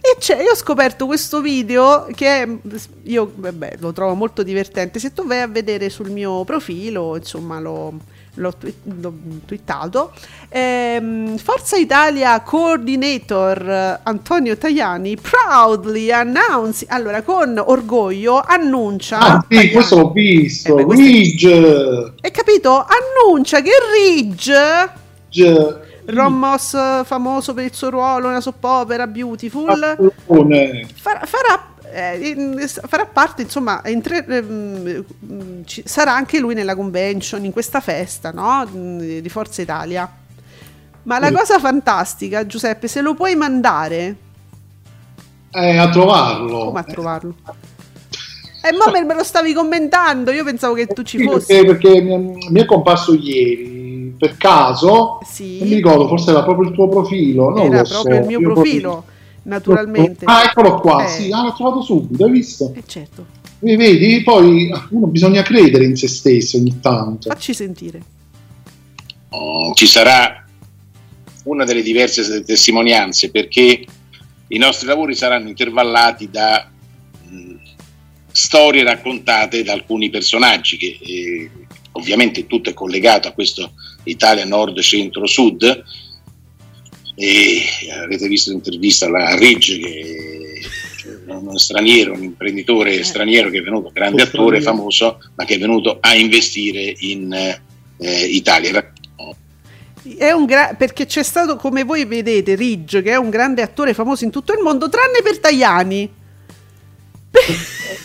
E c'è, io ho scoperto questo video che io vabbè, lo trovo molto divertente. Se tu vai a vedere sul mio profilo, insomma, lo, l'ho, twi- l'ho twittato. Ehm, Forza Italia Coordinator Antonio Tajani proudly announce, allora con orgoglio annuncia... Ah sì, questo l'ho visto, eh, Ridge! Hai capito? Annuncia che Ridge... Ridge Ron Moss famoso per il suo ruolo nella soppopera Beautiful farà, farà eh, farà parte, insomma, tre, eh, ci, sarà anche lui nella convention, in questa festa no? di Forza Italia. Ma la cosa fantastica, Giuseppe, se lo puoi mandare... Eh, a trovarlo. Come a trovarlo? E eh, ma me lo stavi commentando, io pensavo che tu ci sì, fossi. Perché, perché mi, è comparso ieri, per caso, Sì. non mi ricordo, forse era proprio il tuo profilo, non Era proprio so, il mio io profilo, naturalmente. Ah, eccolo qua, Eh. sì, ah, l'ho trovato subito, hai visto? Eh, certo, E vedi, poi uno bisogna credere in se stesso ogni tanto. facci sentire. Mm, ci sarà una delle diverse testimonianze perché i nostri lavori saranno intervallati da mh, storie raccontate da alcuni personaggi che eh, ovviamente tutto è collegato a questo Italia nord, centro, sud e avete visto l'intervista alla Ridge che uno straniero, un imprenditore Eh. straniero che è venuto, grande attore, famoso, ma che è venuto a investire in eh, Italia. È un gra- perché c'è stato, come voi vedete, Ridge, che è un grande attore famoso in tutto il mondo, tranne per Tajani.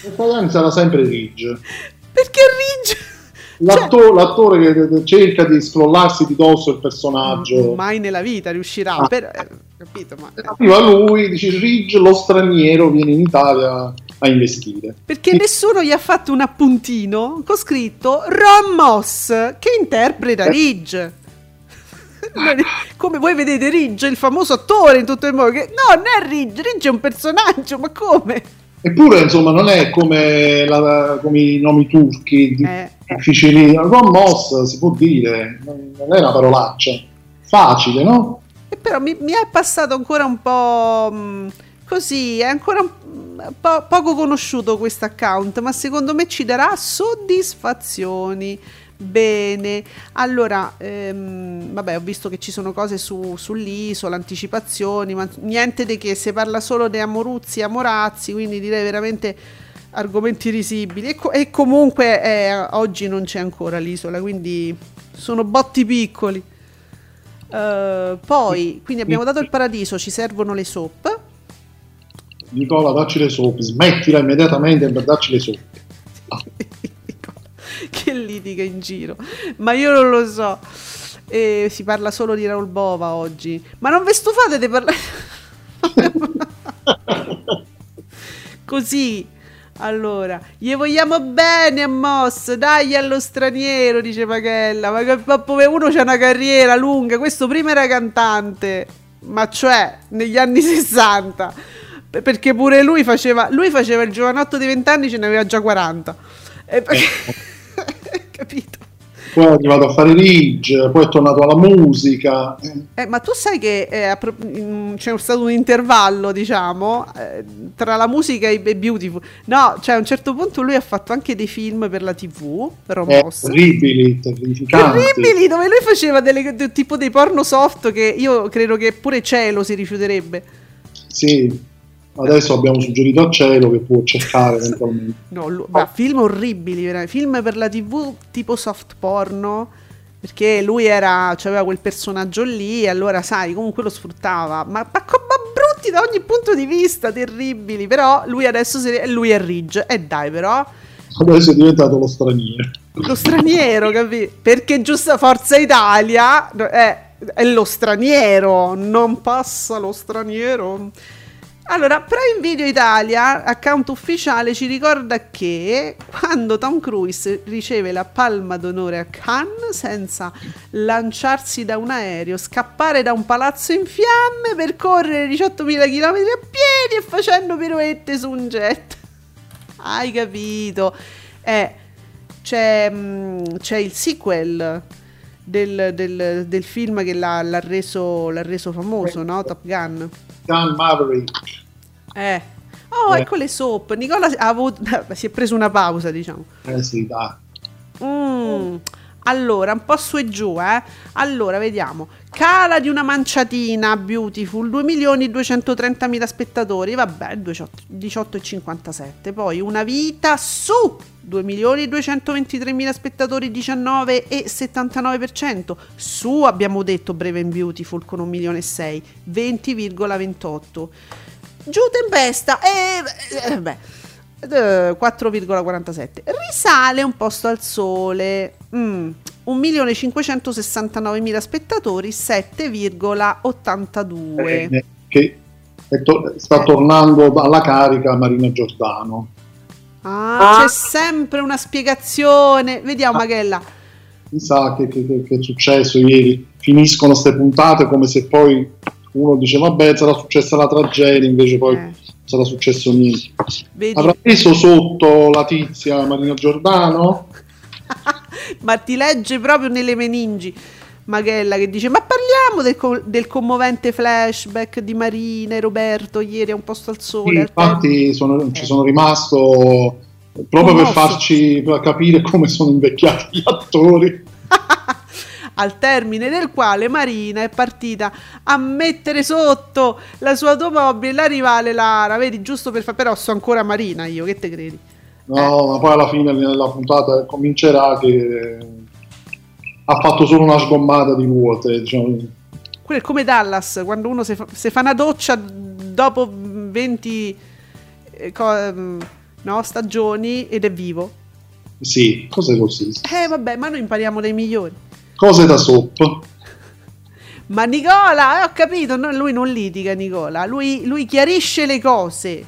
Italiano sarà sempre Ridge. Perché Ridge... L'atto- l'attore che cerca di scrollarsi di dosso il personaggio. Cioè, mai nella vita riuscirà, Ah. però, eh, capito, ma... Arriva lui, dice Ridge, lo straniero viene in Italia a investire. Perché nessuno gli ha fatto un appuntino con scritto Ron Moss che interpreta Ridge. Come voi vedete Ridge, il famoso attore in tutto il mondo, che no, non è Ridge, Ridge è un personaggio, ma come? Eppure, insomma, non è come, la- come i nomi turchi Eh, difficili. Ron Moss si può dire, non è una parolaccia. Facile, no? E però mi, mi è passato ancora un po' mh, così, è ancora un po' poco conosciuto questo account, ma secondo me ci darà soddisfazioni. Bene, allora, ehm, vabbè, ho visto che ci sono cose su, sull'isola, anticipazioni, ma niente di che, si parla solo di Amoruzzi e Amorazzi, quindi direi veramente argomenti risibili. E, co- e comunque eh, oggi non c'è ancora l'isola, quindi sono botti piccoli. Eh, poi, quindi abbiamo dato il paradiso, ci servono le soap. Nicola, dacci le soap, smettila immediatamente per darci le soap. che litiga in giro, ma io non lo so. E si parla solo di Raul Bova oggi, ma non vi stufate di parlare così. Allora, gli vogliamo bene a Moss, dai allo straniero, dice Pachella, ma ma uno c'ha una carriera lunga, questo prima era cantante, ma cioè negli anni 60, P- perché pure lui faceva, lui faceva il giovanotto di 20 anni, ce ne aveva già 40. E perché- Capito? Poi è arrivato a fare Ridge, poi è tornato alla musica. Eh, Eh, ma tu sai che eh, in- c'è stato un intervallo, diciamo, eh, tra la musica e e Beautiful. No, cioè a un certo punto lui ha fatto anche dei film per la TV, Romos. orribili, terrificanti. Terribili, dove lui faceva delle, de- tipo dei porno soft che io credo che pure Cielo si rifiuterebbe. Sì, adesso abbiamo suggerito a Cielo che può cercare eventualmente. No, lu- ma film orribili, veramente. film per la TV tipo soft porno. Perché lui era, aveva quel personaggio lì, e allora sai, comunque lo sfruttava. Ma, ma, ma brutti da ogni punto di vista, terribili. Però lui adesso si- lui è Ridge. E dai, però. Adesso è diventato lo straniero. Lo straniero, capì? Perché giusta Forza Italia è, è lo straniero, non passa lo straniero. Allora, Prime Video Italia, account ufficiale, ci ricorda che quando Tom Cruise riceve la palma d'onore a Cannes senza lanciarsi da un aereo, scappare da un palazzo in fiamme, percorrere 18.000 km a piedi e facendo piroette su un jet. Hai capito? Eh, c'è, mm, c'è il sequel del, del- del film che l'ha, l'ha reso, l'ha reso famoso, no? Top Gun. Gun Maverick. Eh. Oh, Eh. ecco le soap. Nicola avuto- si è preso una pausa, diciamo. Eh sì, dai. Mm. Allora, un po' su e giù, eh. Allora, vediamo. Cala di una manciatina, Beautiful, 2.230.000 spettatori, vabbè, 18,57. Poi Una vita su 2.223.000 spettatori, 19,79%. Su, abbiamo detto, Brave and Beautiful con 1.600.000, 20,28%. Giù tempesta e eh, beh, eh, 4,47 risale un posto al sole. Mm, 1.569.000 spettatori 7,82 Eh, che è to- sta Eh. tornando alla carica Marina Giordano. ah, c'è sempre una spiegazione. Vediamo Magella. Chissà che, che, che, che è successo. Ieri, finiscono queste puntate come se poi uno dice vabbè sarà successa la tragedia, invece poi Eh. Sarà successo niente. Vedi? Avrà preso sotto la tizia Marina Giordano? ma ti legge proprio nelle meningi. Maghella che dice: Ma parliamo del, co- del commovente flashback di Marina e Roberto ieri a un posto al Sì, sole. al infatti sono- ci sono rimasto proprio per Commosso. farci per capire come sono invecchiati gli attori. al termine del quale Marina è partita a mettere sotto la sua automobile la rivale Lara. Vedi, giusto per fare. Però so ancora Marina io, che te credi? No, ma poi alla fine nella puntata comincerà che ha fatto solo una sgommata di vuote. Diciamo. Quello è come Dallas, quando uno si fa, fa una doccia dopo 20 eh, co- ehm, no, stagioni ed è vivo. Sì, cose così. Eh vabbè, ma noi impariamo dai migliori. Cose da sopra. Ma Nicola, eh, ho capito, no, lui non litiga Nicola, lui, lui chiarisce le cose.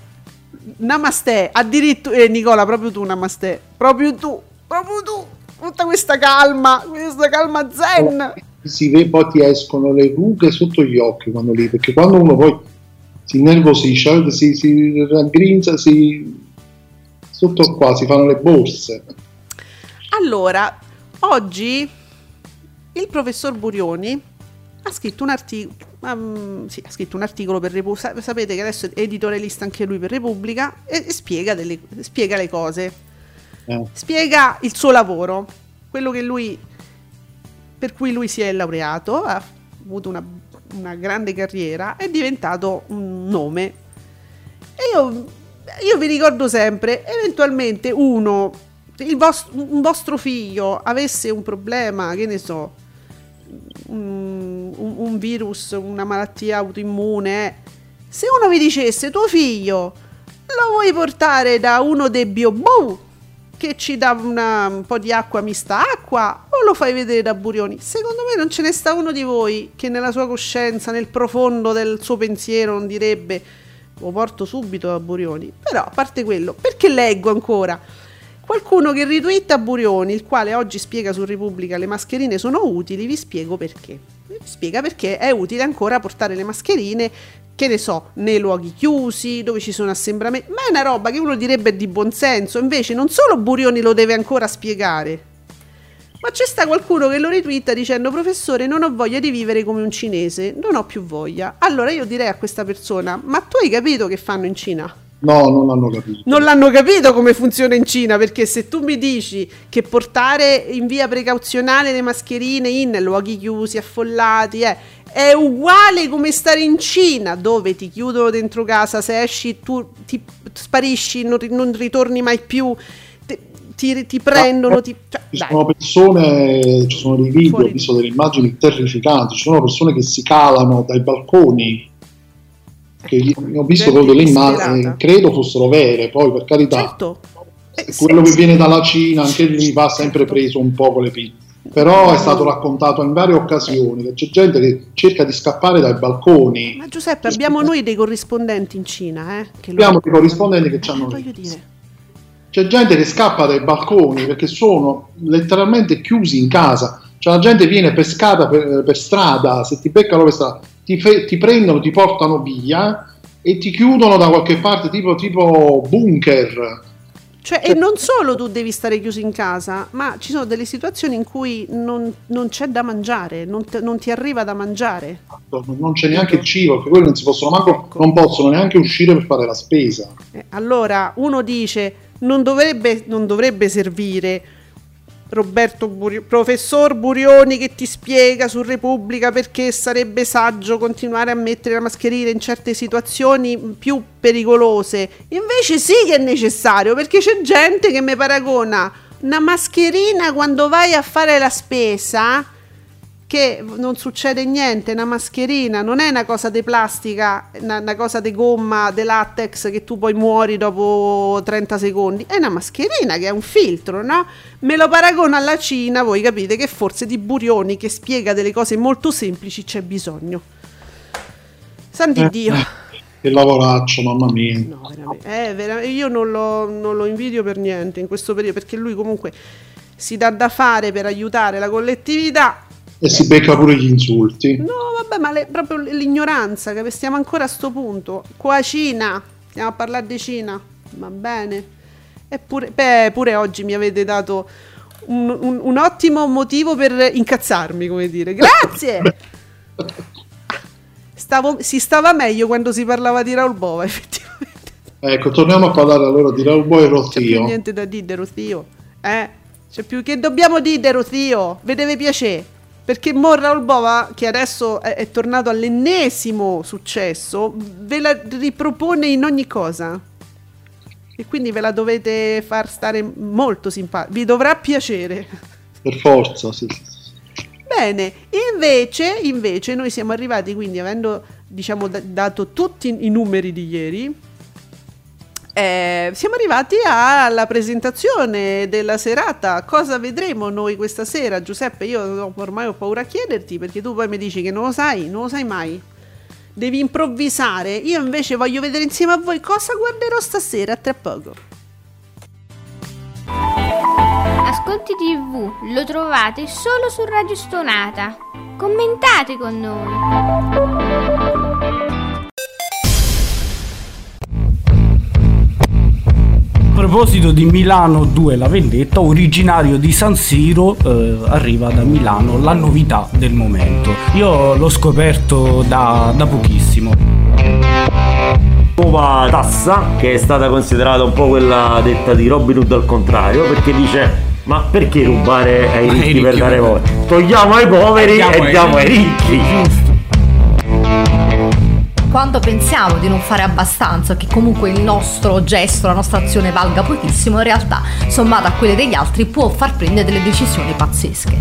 Namaste, addirittura... Eh, Nicola, proprio tu Namaste, proprio tu, proprio tu. Tutta questa calma, questa calma zen. Si vede, poi ti escono le rughe sotto gli occhi quando lì, perché quando uno poi si innervosisce, si, si raggrinza, si sotto qua si fanno le borse. Allora, oggi il professor Burioni ha scritto un articolo. sì, ha scritto un articolo per Repubblica. Sapete che adesso è editorialista anche lui per Repubblica e, e spiega, delle- spiega le cose. Eh. Spiega il suo lavoro, quello che lui per cui lui si è laureato, ha avuto una, una grande carriera, è diventato un nome. E io, io vi ricordo sempre, eventualmente uno, il vos- un vostro figlio avesse un problema, che ne so, un, un- virus, una malattia autoimmune, se uno vi dicesse tuo figlio lo vuoi portare da uno dei biobou che ci dà una- un po' di acqua mista acqua o lo fai vedere da Burioni? Secondo me non ce ne sta uno di voi che nella sua coscienza, nel profondo del suo pensiero non direbbe lo porto subito da Burioni. Però a parte quello, perché leggo ancora? Qualcuno che ritwitta Burioni, il quale oggi spiega su Repubblica le mascherine sono utili, vi spiego perché. Vi spiega perché è utile ancora portare le mascherine, che ne so, nei luoghi chiusi, dove ci sono assembramenti, ma è una roba che uno direbbe di buonsenso, invece non solo Burioni lo deve ancora spiegare, ma c'è sta qualcuno che lo ritwitta dicendo professore non ho voglia di vivere come un cinese, non ho più voglia. Allora io direi a questa persona, ma tu hai capito che fanno in Cina? No, non hanno capito. non l'hanno capito come funziona in Cina perché se tu mi dici che portare in via precauzionale le mascherine in luoghi chiusi, affollati, eh, è uguale come stare in Cina dove ti chiudono dentro casa, se esci tu ti sparisci, non, non ritorni mai più, ti, ti- ti prendono, ti... cioè, Ci dai. sono persone, ci sono dei video, ho visto delle immagini terrificanti, ci sono persone che si calano dai balconi, che io ho visto proprio delle disperata. immagini, credo fossero vere, poi per carità, Certo. Eh, sì, quello che sì. viene dalla Cina anche lì va sempre preso un po' con le pinze. Però è stato raccontato in varie occasioni che c'è gente che cerca di scappare dai balconi. Ma Giuseppe, abbiamo noi dei corrispondenti in Cina, eh? Abbiamo dei corrispondenti che ci hanno Voglio visto. dire. C'è gente che scappa dai balconi perché sono letteralmente chiusi in casa. Cioè la gente viene pescata per, per strada, se ti beccano per strada, ti, fe- ti prendono, ti portano via e ti chiudono da qualche parte tipo, tipo bunker. Cioè, e non solo tu devi stare chiuso in casa, ma ci sono delle situazioni in cui non, non c'è da mangiare, non, te- non ti arriva da mangiare. Non c'è neanche il cibo, perché quelli non si possono manco, Ecco. non possono neanche uscire per fare la spesa. Eh, allora uno dice non dovrebbe, non dovrebbe servire Roberto Buri- professor Burioni che ti spiega su Repubblica perché sarebbe saggio continuare a mettere la mascherina in certe situazioni più pericolose. Invece sì che è necessario perché c'è gente che mi paragona una mascherina quando vai a fare la spesa che non succede niente, una mascherina non è una cosa di plastica, una, una cosa di gomma, di latex che tu poi muori dopo 30 secondi, è una mascherina che è un filtro, no? Me lo paragono alla Cina, voi capite che forse di Burioni che spiega delle cose molto semplici c'è bisogno. Santi Eh, Dio. Che lavoraccio, mamma mia. No, veramente. Eh, vera- io non lo, non lo invidio per niente in questo periodo perché lui comunque si dà da fare per aiutare la collettività. E si becca pure gli insulti. No, vabbè, ma le- proprio l'ignoranza, che stiamo ancora a sto punto. Qua Cina, stiamo a parlare di Cina, va bene. Eppure, beh, pure oggi mi avete dato un, un- un ottimo motivo per incazzarmi, come dire. Grazie! Stavo- si stava meglio quando si parlava di Raul Bova, effettivamente. Ecco, torniamo a parlare allora di Raul Boy e C'è più Rossio. niente da dire, Ruzio. Eh? C'è più che dobbiamo dire, Ruzio. Vi deve piacere. Perché mo Raul Bova, che adesso è, è tornato all'ennesimo successo, ve la ripropone in ogni cosa. E quindi ve la dovete far stare molto simpatica. Vi dovrà piacere. Per forza, sì. Bene, invece, invece noi siamo arrivati, quindi avendo diciamo, da- dato tutti i numeri di ieri, eh, siamo arrivati alla presentazione della serata. Cosa vedremo noi questa sera? Giuseppe, io ormai ho paura a chiederti perché tu poi mi dici che non lo sai, non lo sai mai. Devi improvvisare. Io invece voglio vedere insieme a voi cosa guarderò stasera, tra poco. Ascolti TV lo trovate solo su Radio Stonata. Commentate con noi. Proposito di Milano 2 La Vendetta, originario di San Siro, eh, arriva da Milano la novità del momento. Io l'ho scoperto da, da pochissimo. nuova tassa che è stata considerata un po' quella detta di Robin Hood al contrario perché dice ma perché rubare ai Ma ai ricchi per ricchi, dare voti? Togliamo ai poveri Diamo e ai diamo ai ricchi. Quando pensiamo di non fare abbastanza, che comunque il nostro gesto, la nostra azione valga pochissimo, in realtà, sommata a quelle degli altri, può far prendere delle decisioni pazzesche.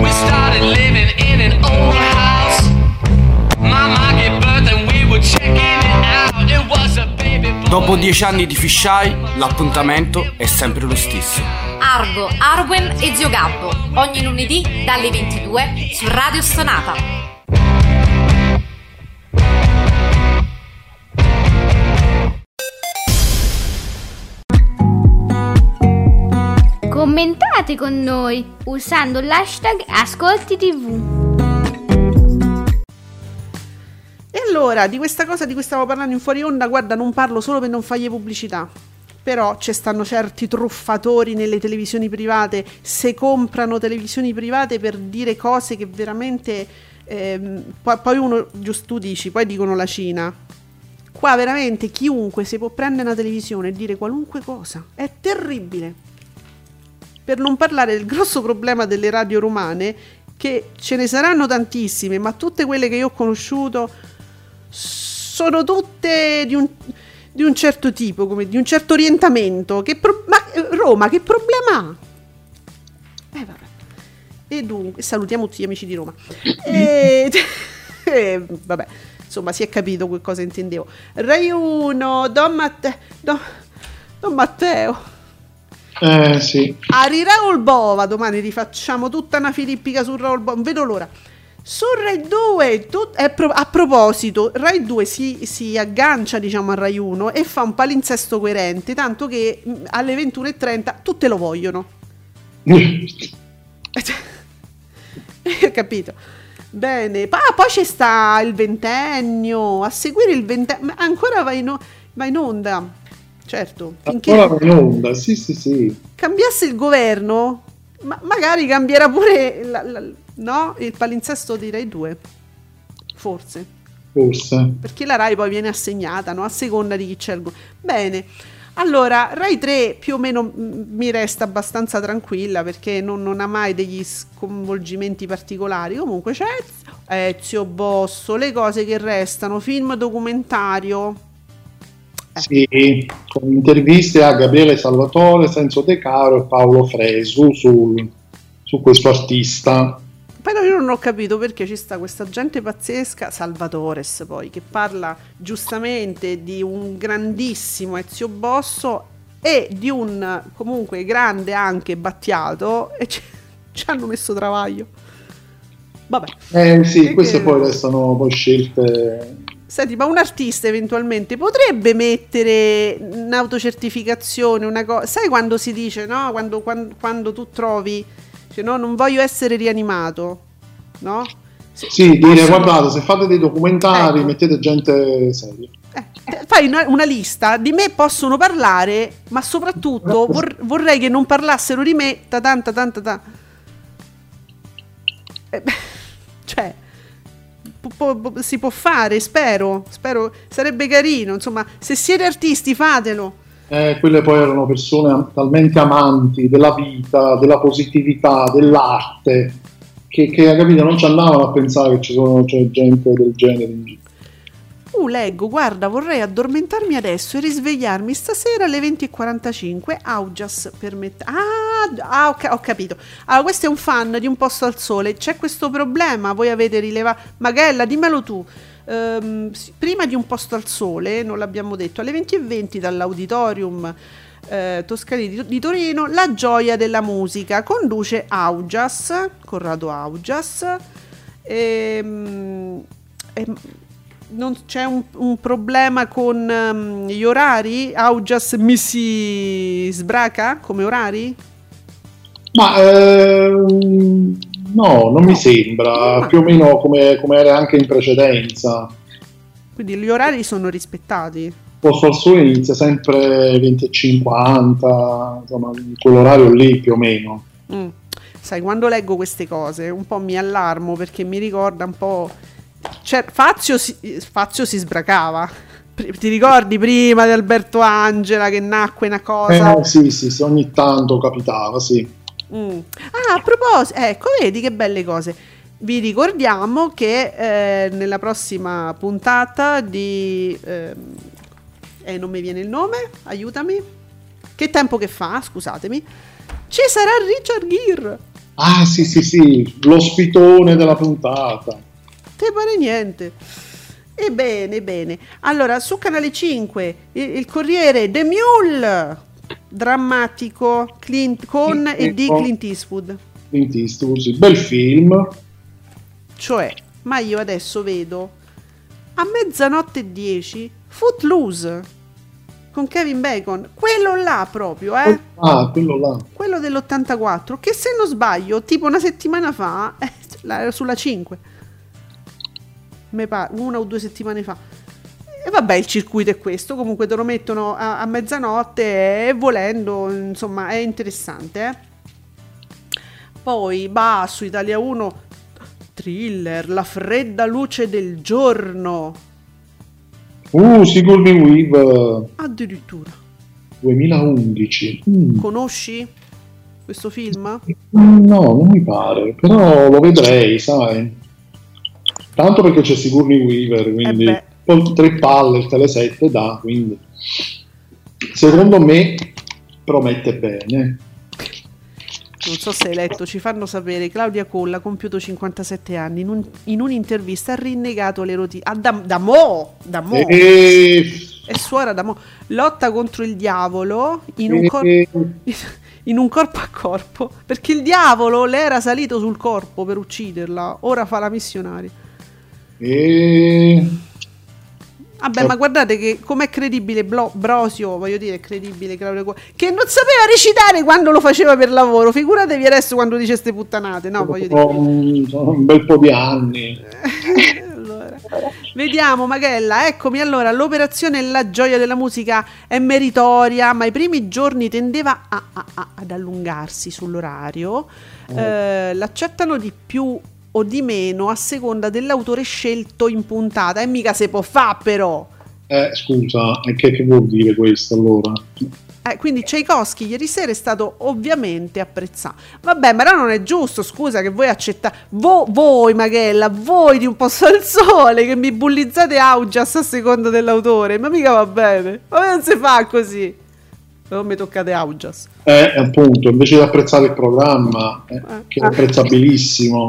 We started living in an old house. Mama gave birth and we were checking it out. It was a baby boy. Dopo dieci anni di fisheye, l'appuntamento è sempre lo stesso. Argo, Arwen e Zio Gabbo, ogni lunedì dalle 22 su Radio Stonata. Commentate con noi usando l'hashtag Ascolti TV. E allora, di questa cosa di cui stavo parlando in fuori onda, guarda, non parlo solo per non fargli pubblicità. Però ci stanno certi truffatori nelle televisioni private, se comprano televisioni private per dire cose che veramente... ehm, poi, poi uno, giusto tu dici, poi dicono la Cina. Qua veramente chiunque si può prendere una televisione e dire qualunque cosa. È terribile. Per non parlare del grosso problema delle radio romane, che ce ne saranno tantissime, ma tutte quelle che io ho conosciuto sono tutte di un, di un certo tipo, come di un certo orientamento. Che pro- ma eh, Roma, che problema ha? Eh, vabbè. E dunque, salutiamo tutti gli amici di Roma. E, e, vabbè, insomma, si è capito che cosa intendevo. Rai 1, Don, Matte- Don, Don Matteo. Eh sì, Ari Raul Bova, domani rifacciamo tutta una filippica su Raul Bova, non vedo l'ora. Su Rai 2, tu- eh, pro- a proposito, Rai 2 si, si aggancia diciamo a Rai 1 e fa un palinsesto coerente, tanto che mh, alle 21.30 tutte lo vogliono. Hai capito? Bene, ah, poi c'è sta il ventennio, a seguire il ventennio, ancora va in, va in onda, certo, finché va in onda, sì sì sì. cambiasse il governo, ma magari cambierà pure la- la- no? il palinsesto di Rai 2, forse, Forse. perché la Rai poi viene assegnata no? a seconda di chi c'è il governo. Bene, allora Rai 3 più o meno mm, mi resta abbastanza tranquilla perché non, non ha mai degli sconvolgimenti particolari, comunque c'è Ezio Bosso, le cose che restano, film documentario. Eh. Sì, con interviste a Gabriele Salvatore, Senso De Caro e Paolo Fresu sul- su questo artista. Però io non ho capito perché ci sta questa gente pazzesca, Salvatores poi, che parla giustamente di un grandissimo Ezio Bosso e di un comunque grande anche Battiato e ci, ci hanno messo travaglio. Vabbè, Eh sì, Che- queste poi restano poi scelte Senti, ma un artista eventualmente potrebbe mettere un'autocertificazione, una cosa. Sai quando si dice, no? Quando, quando, quando tu trovi, cioè, no, non voglio essere rianimato, no? Se- Sì, dire possono- guardate, se fate dei documentari Ecco. mettete gente seria. Eh, fai una, una lista, di me possono parlare, ma soprattutto vor- vorrei che non parlassero di me, ta tanta tanta ta. Eh, beh, cioè, si può fare, spero, spero, sarebbe carino, insomma, se siete artisti fatelo. Eh, quelle poi erano persone talmente amanti della vita, della positività, dell'arte, che, che capito, non ci andavano a pensare che ci sono c'è gente del genere in giro. Leggo, guarda, vorrei addormentarmi adesso e risvegliarmi stasera alle 20.45. Augias permette. Ah, ah, ca- ho capito. Allora, questo è un fan di Un posto al sole. C'è questo problema, voi avete rilevato. Magella, dimmelo tu. Ehm, prima di Un posto al sole, non l'abbiamo detto, alle 20.20 dall'auditorium. eh, Toscani di, di Torino, La gioia della musica conduce Augias, Corrado Augias. Ehm, ehm, non c'è un, un problema con ehm, gli orari? Augias mi si sbraca come orari? Ma ehm, no, non mi sembra, più o meno come, come era anche in precedenza. Quindi gli orari sono rispettati. Posto al sole inizia sempre 20 e 50, insomma, in quell'orario lì più o meno. Mm. Sai, quando leggo queste cose un po' mi allarmo perché mi ricorda un po'... Cioè, Fazio si, Fazio si sbracava. Pri- Ti ricordi prima di Alberto Angela che nacque una cosa? Eh, sì, sì, sì, ogni tanto capitava, sì. Mm. Ah, a proposito, ecco, vedi che belle cose. Vi ricordiamo che eh, nella prossima puntata di... ehm, eh, non mi viene il nome, aiutami. Che tempo che fa, scusatemi. Ci sarà Richard Gere. Ah, sì, sì, sì, l'ospitone della puntata. Te pare niente. Ebbene, bene. Allora, su Canale 5, il, il Corriere The Mule, drammatico, Clint- con e di Clint Eastwood. Clint Eastwood, sì, bel film. Cioè, ma io adesso vedo a mezzanotte e 10 Footloose con Kevin Bacon, quello là proprio, eh? Ah, quello là. Quello dell'84, che se non sbaglio, tipo una settimana fa, eh, sulla 5. Me pa- una o due settimane fa. E vabbè, il circuito è questo, comunque te lo mettono a, a mezzanotte e volendo, insomma, è interessante, eh? Poi, bah, su Italia 1, thriller, la fredda luce del giorno. Uh, Sigourney Weaver Addirittura. 2011. Mm, Conosci questo film? No, non mi pare, però lo vedrei, sai. Tanto perché c'è Sigourney Weaver, quindi Eh beh. con tre palle il Tele7 dà, quindi secondo me promette bene. Non so se hai letto, ci fanno sapere Claudia Colla, compiuto 57 anni, in, un- in un'intervista ha rinnegato l'erotismo. Ah, da, da mo! Da mo! E... È suora da mo. Lotta contro il diavolo in un, e- cor- in un corpo a corpo. Perché il diavolo le era salito sul corpo per ucciderla. Ora fa la missionaria. E- Vabbè, ma guardate che com'è credibile Blo- Brosio, voglio dire, è credibile Claudia Colla, che non sapeva recitare quando lo faceva per lavoro. Figuratevi adesso quando dice ste puttanate, no? Voglio dire. sono un, bel po' di anni. Allora, Vediamo Magella, eccomi allora, l'operazione La gioia della musica è meritoria, ma i primi giorni tendeva a- a- a- ad allungarsi sull'orario, Eh, l'accettano di più o di meno a seconda dell'autore scelto in puntata e mica se può fare però. Eh, scusa, e che, che vuol dire questo allora? Eh, quindi Tchaikovsky ieri sera è stato ovviamente apprezzato. Vabbè, ma no, non è giusto, scusa, che voi accettate... Vo- voi, Magella, voi di un posto al sole, che mi bullizzate Augias a seconda dell'autore, ma mica va bene. Ma non si fa così. Non mi toccate Augias. Eh, appunto, invece di apprezzare il programma, eh, che è apprezzabilissimo,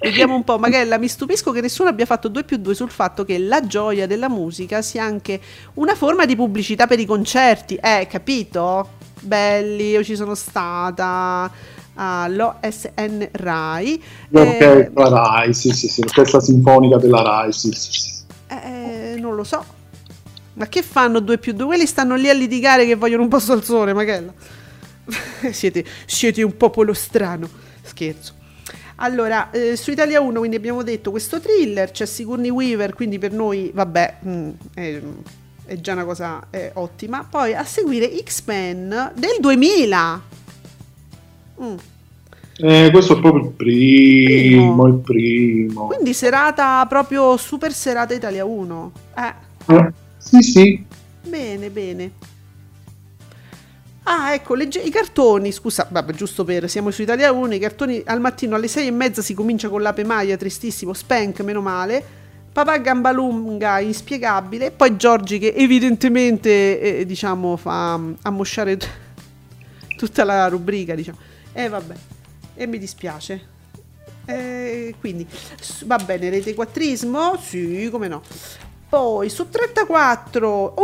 Vediamo un po', Magella, mi stupisco che nessuno abbia fatto 2 più 2 sul fatto che la gioia della musica sia anche una forma di pubblicità per i concerti. Eh, capito? Belli, io ci sono stata all'OSN Rai. Ok, la Rai, sì, sì, sì, l'orchestra sinfonica della Rai, sì, sì, sì. Eh, lo so. Ma che fanno 2 più 2? Quelli stanno lì a litigare che vogliono un posto al sole, ma che è là? siete, siete un popolo strano. Scherzo. Allora, eh, su Italia 1 quindi abbiamo detto questo thriller, c'è Sigourney Weaver, quindi per noi, vabbè, mm, è, è già una cosa eh, ottima. Poi a seguire X-Men del 2000. Mm. Eh, questo è proprio il primo, Primo. il primo. Quindi serata proprio super serata Italia 1. Eh, Eh, sì, sì. bene, bene. Ah, ecco, legge- i cartoni, scusa, vabbè, giusto per, siamo su Italia 1, i cartoni al mattino alle 6 e mezza si comincia con l'ape Maia, tristissimo, Spank, meno male, papà Gambalunga, inspiegabile, poi Giorgi che evidentemente, eh, diciamo, fa mm, ammosciare t- tutta la rubrica, diciamo. E vabbè, e mi dispiace. Eh, quindi, va bene, rete quattrismo? Sì, come no. Poi su 34, uh,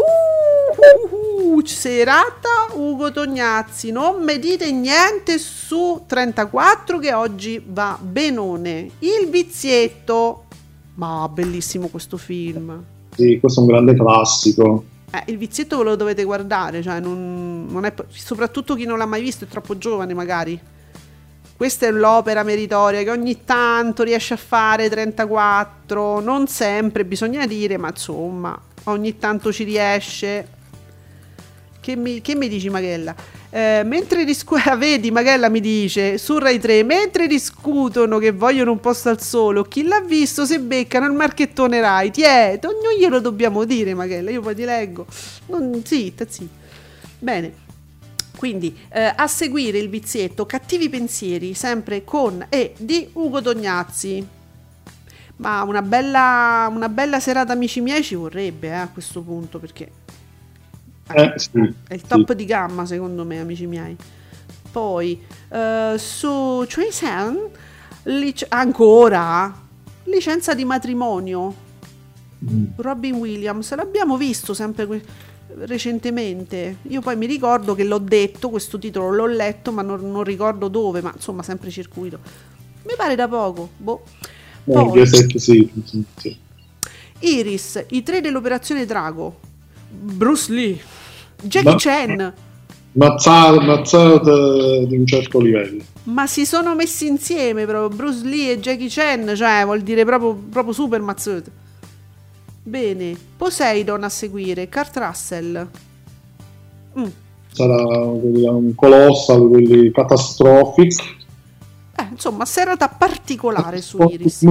uh, uh, serata Ugo Tognazzi, non mi dite niente su 34 che oggi va benone. Il vizietto, ma bellissimo questo film. Sì, questo è un grande classico. Eh, il vizietto ve lo dovete guardare, cioè non, non è, soprattutto chi non l'ha mai visto è troppo giovane magari. Questa è l'opera meritoria che ogni tanto riesce a fare 34, non sempre bisogna dire, ma insomma, ogni tanto ci riesce. Che mi, che mi dici Magella? Eh, mentre discu- vedi Magella mi dice su Rai 3 mentre discutono che vogliono un posto al sole chi l'ha visto? Se beccano il marchettone Rai. Ti è? Non glielo dobbiamo dire Magella io poi ti leggo. Non, zitta zitta. Bene quindi eh, a seguire il vizietto Cattivi pensieri, sempre con e di Ugo Tognazzi. Ma una bella, una bella serata, amici miei, ci vorrebbe eh, a questo punto perché Eh, sì, è il top di gamma, secondo me, amici miei. Poi eh, su Choisan lic- ancora licenza di matrimonio. Robin Williams, l'abbiamo visto sempre que- recentemente. Io poi mi ricordo che l'ho detto, questo titolo l'ho letto, ma non, non ricordo dove, ma insomma, sempre circuito. Mi pare da poco. Boh. Eh, Poi, sì, sì, sì. Iris, i tre dell'operazione Drago. Bruce Lee. Jackie Ma- Chan. Mazzate, mazzate di un certo livello. Ma si sono messi insieme proprio Bruce Lee e Jackie Chan, cioè vuol dire proprio, proprio super mazzate. Bene, Poseidon a seguire, Kurt Russell. Mm. Sarà un colossal, quelli catastrofic. Eh, insomma, serata particolare su Iris.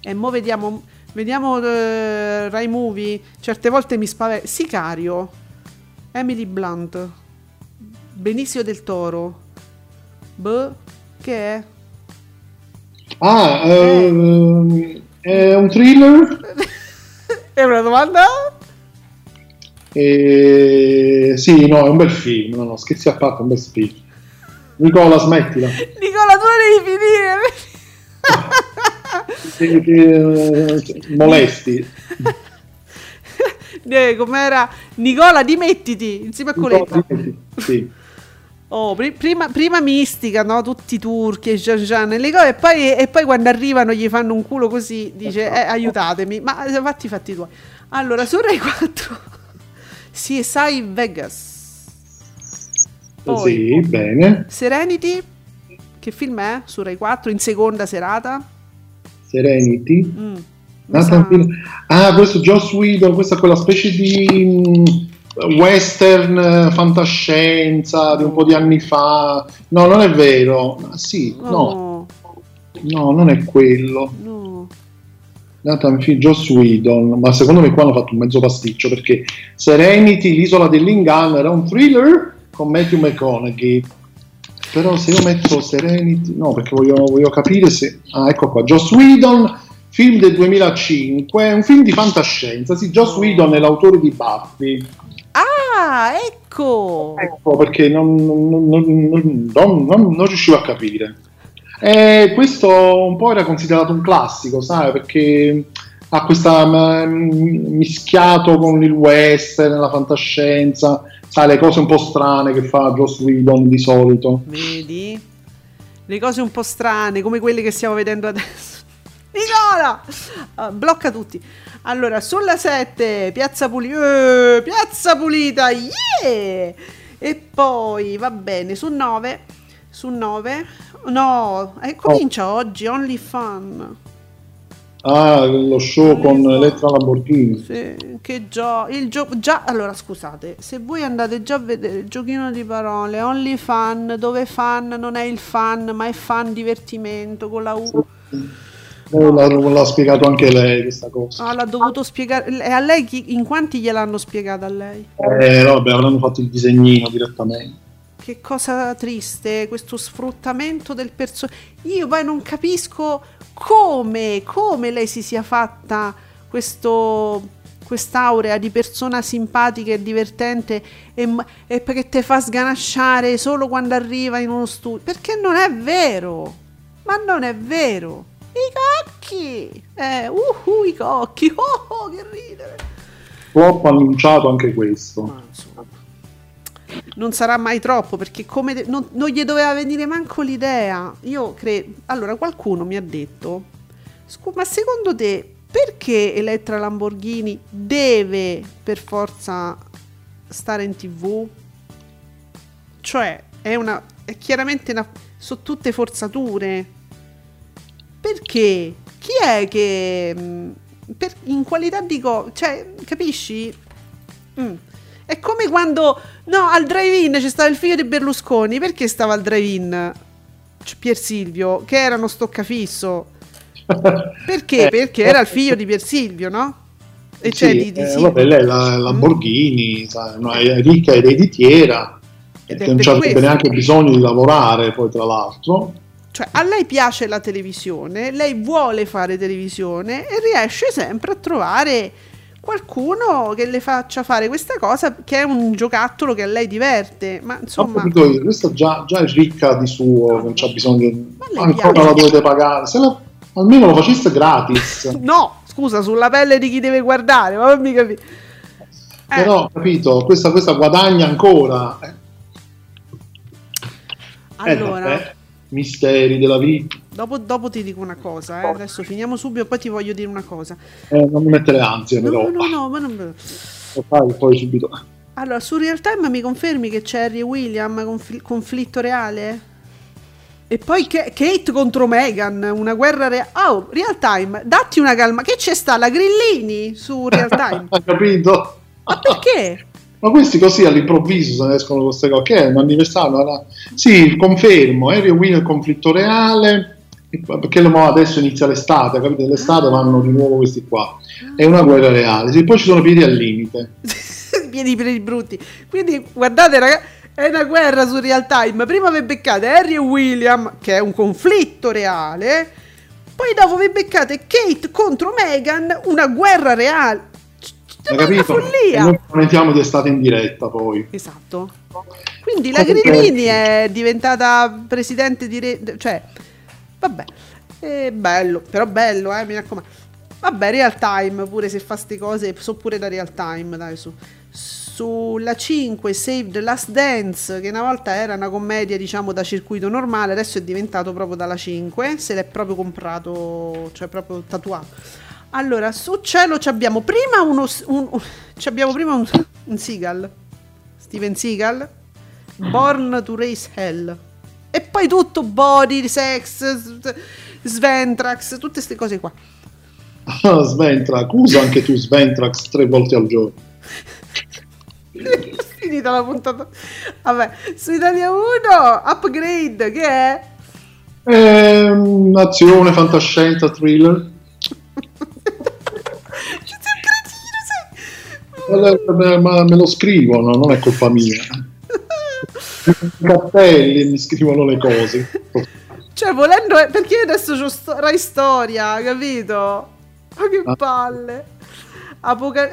E mo vediamo, vediamo eh, Rai Movie. Certe volte mi spaventa. Sicario, Emily Blunt, Benicio del Toro. Beh, che è? Ah, ehm, è un thriller? È una domanda? Eh, sì, no, è un bel film. No, no, scherzi a parte, è un bel film. Nicola, smettila. Nicola, tu la devi finire. Che, che, eh, molesti. Com'era? Nicola, dimettiti insieme a Coletta. Nicola, sì. Oh, pri- prima, prima mistica, no? Tutti i turchi e Gian e le cose, e poi, e poi quando arrivano gli fanno un culo così, dice eh, aiutatemi, ma eh, fatti i fatti tuoi. Allora, su Rai 4, CSI Vegas. Poi, Sì, bene. Serenity, che film è? Su Rai 4, in seconda serata. Serenity. Mm, Nathan sa-. Ah, questo Joss Whedon, questa è quella specie di mm, western eh, fantascienza di un po' di anni fa. No, non è vero. Sì, no, Oh, no, non è quello. no. Nathan Fillion, Joss Whedon, ma secondo me qua hanno fatto un mezzo pasticcio perché Serenity, l'isola dell'inganno, era un thriller con Matthew McConaughey. Però se io metto Serenity, no, perché voglio, voglio capire se. Ah, ecco qua, Joss Whedon, film del 2005, un film di fantascienza. Sì, Joss Whedon è l'autore di Buffy. Ah, ecco! Ecco perché non, non- non- non- riuscivo a capire. E questo un po' era considerato un classico, sai, perché ha questa mm, mischiato con il western, la fantascienza, sai, le cose un po' strane che fa Joss Whedon di solito. Vedi? Le cose un po' strane, come quelle che stiamo vedendo adesso. Nicola! Ah, blocca tutti. Allora, sulla 7, Piazza Pulita, Piazza Pulita, yeah! E poi, va bene, su 9, su 9, no, eh, comincia oggi, Only Fun. Ah, lo show con Elettra Lamborghini. Sì, che gio- il gio- già, allora scusate, se voi andate già a vedere il giochino di parole, Only Fun, dove fan non è il fan, ma è fan divertimento con la U. Eh, L'ha, l'ha spiegato anche lei questa cosa. Ah, l'ha dovuto spiegare. E a lei chi- in quanti gliel'hanno spiegata a lei? Eh, vabbè, avranno fatto il disegnino direttamente. Che cosa triste, questo sfruttamento del personaggio. Io poi non capisco come, come lei si sia fatta questo, quest'aurea di persona simpatica e divertente e, e perché te fa sganasciare solo quando arriva in uno studio. Perché non è vero, ma non è vero. I cocchi, eh, uhu, i cocchi, oh, oh, che ridere. Troppo annunciato anche questo. non sarà mai troppo perché come de- non, non gli doveva venire manco l'idea. Io credo. Allora, qualcuno mi ha detto: "Scu- Ma secondo te perché Elettra Lamborghini deve per forza stare in tv? Cioè, è una. È chiaramente una. Sono tutte forzature. Perché? Chi è che. mh, per- in qualità di. co- cioè, capisci? Mm. È come quando no, al drive-in c'è stato il figlio di Berlusconi. Perché stava al drive-in? Pier Silvio, che era uno stoccafisso. Perché? Eh, Perché era il figlio di Pier Silvio, no? E Sì, cioè di, di eh, vabbè, lei è la Lamborghini, sai, no, è ricca ed ereditiera, Ed che non c'avrebbe questo. neanche bisogno di lavorare poi tra l'altro. Cioè, a lei piace la televisione, lei vuole fare televisione e riesce sempre a trovare qualcuno che le faccia fare questa cosa che è un giocattolo che a lei diverte. Ma Ho insomma, capito io, questa già, già è ricca di suo, non c'ha bisogno, lei ancora piace. la dovete pagare, se la- almeno lo faceste gratis. no, scusa, sulla pelle di chi deve guardare, ma fammi capire. Eh, Però, capito, questa, questa guadagna ancora. Eh, eh, allora, vabbè, misteri della vita. dopo, dopo ti dico una cosa, eh. adesso finiamo subito, poi ti voglio dire una cosa. Eh, non mi mettere ansia, No, però. no, no, ma non... Lo fai poi subito. Allora, su Real Time mi confermi che c'è Harry e William, confl- conflitto reale? E poi Ke- Kate contro Megan, una guerra reale. Oh, Real Time, datti una calma. Che c'è sta la Grillini su Real Time? Capito? Ma perché? Ma questi così all'improvviso se ne escono queste cose. Che è un anniversario? no? Sì, confermo. Harry e Will il conflitto reale. Perché adesso inizia l'estate, capite? L'estate vanno di nuovo questi qua. È una guerra reale. Sì, poi ci sono piedi al limite. Piedi per i brutti. Quindi, guardate, ragazzi, è una guerra su Real Time. Prima vi beccate Harry e William, che è un conflitto reale. Poi dopo vi beccate Kate contro Megan, una guerra reale. Hai Ma è una capito? E follia! noi commentiamo di estate in diretta poi. Esatto. Quindi la Grillini è diventata presidente di... Re- cioè, vabbè, è bello, però bello, eh, mi raccomando. Vabbè, real time, pure se fa ste cose, so pure da real time, dai, su. Sulla 5 Save the Last Dance, che una volta era una commedia, diciamo, da circuito normale, adesso è diventato proprio dalla 5, se l'è proprio comprato, cioè proprio tatuato. Allora, su cielo ci abbiamo prima uno un, un- ci abbiamo prima un, un Seagal, Steven Seagal, Born to Race Hell. E poi tutto body, sex, Sventrax, tutte queste cose qua. Ah, Sventrax, usa anche tu Sventrax tre volte al giorno. Finita la puntata. Vabbè, su Italia 1, upgrade, che è? Ehm, azione, fantascienza, thriller. Ma me lo scrivono, non è colpa mia. I cappelli mi scrivono le cose. Cioè, volendo. Perché io adesso c'ho sto- Rai Storia, capito? Ma che Ah. palle. Apoca-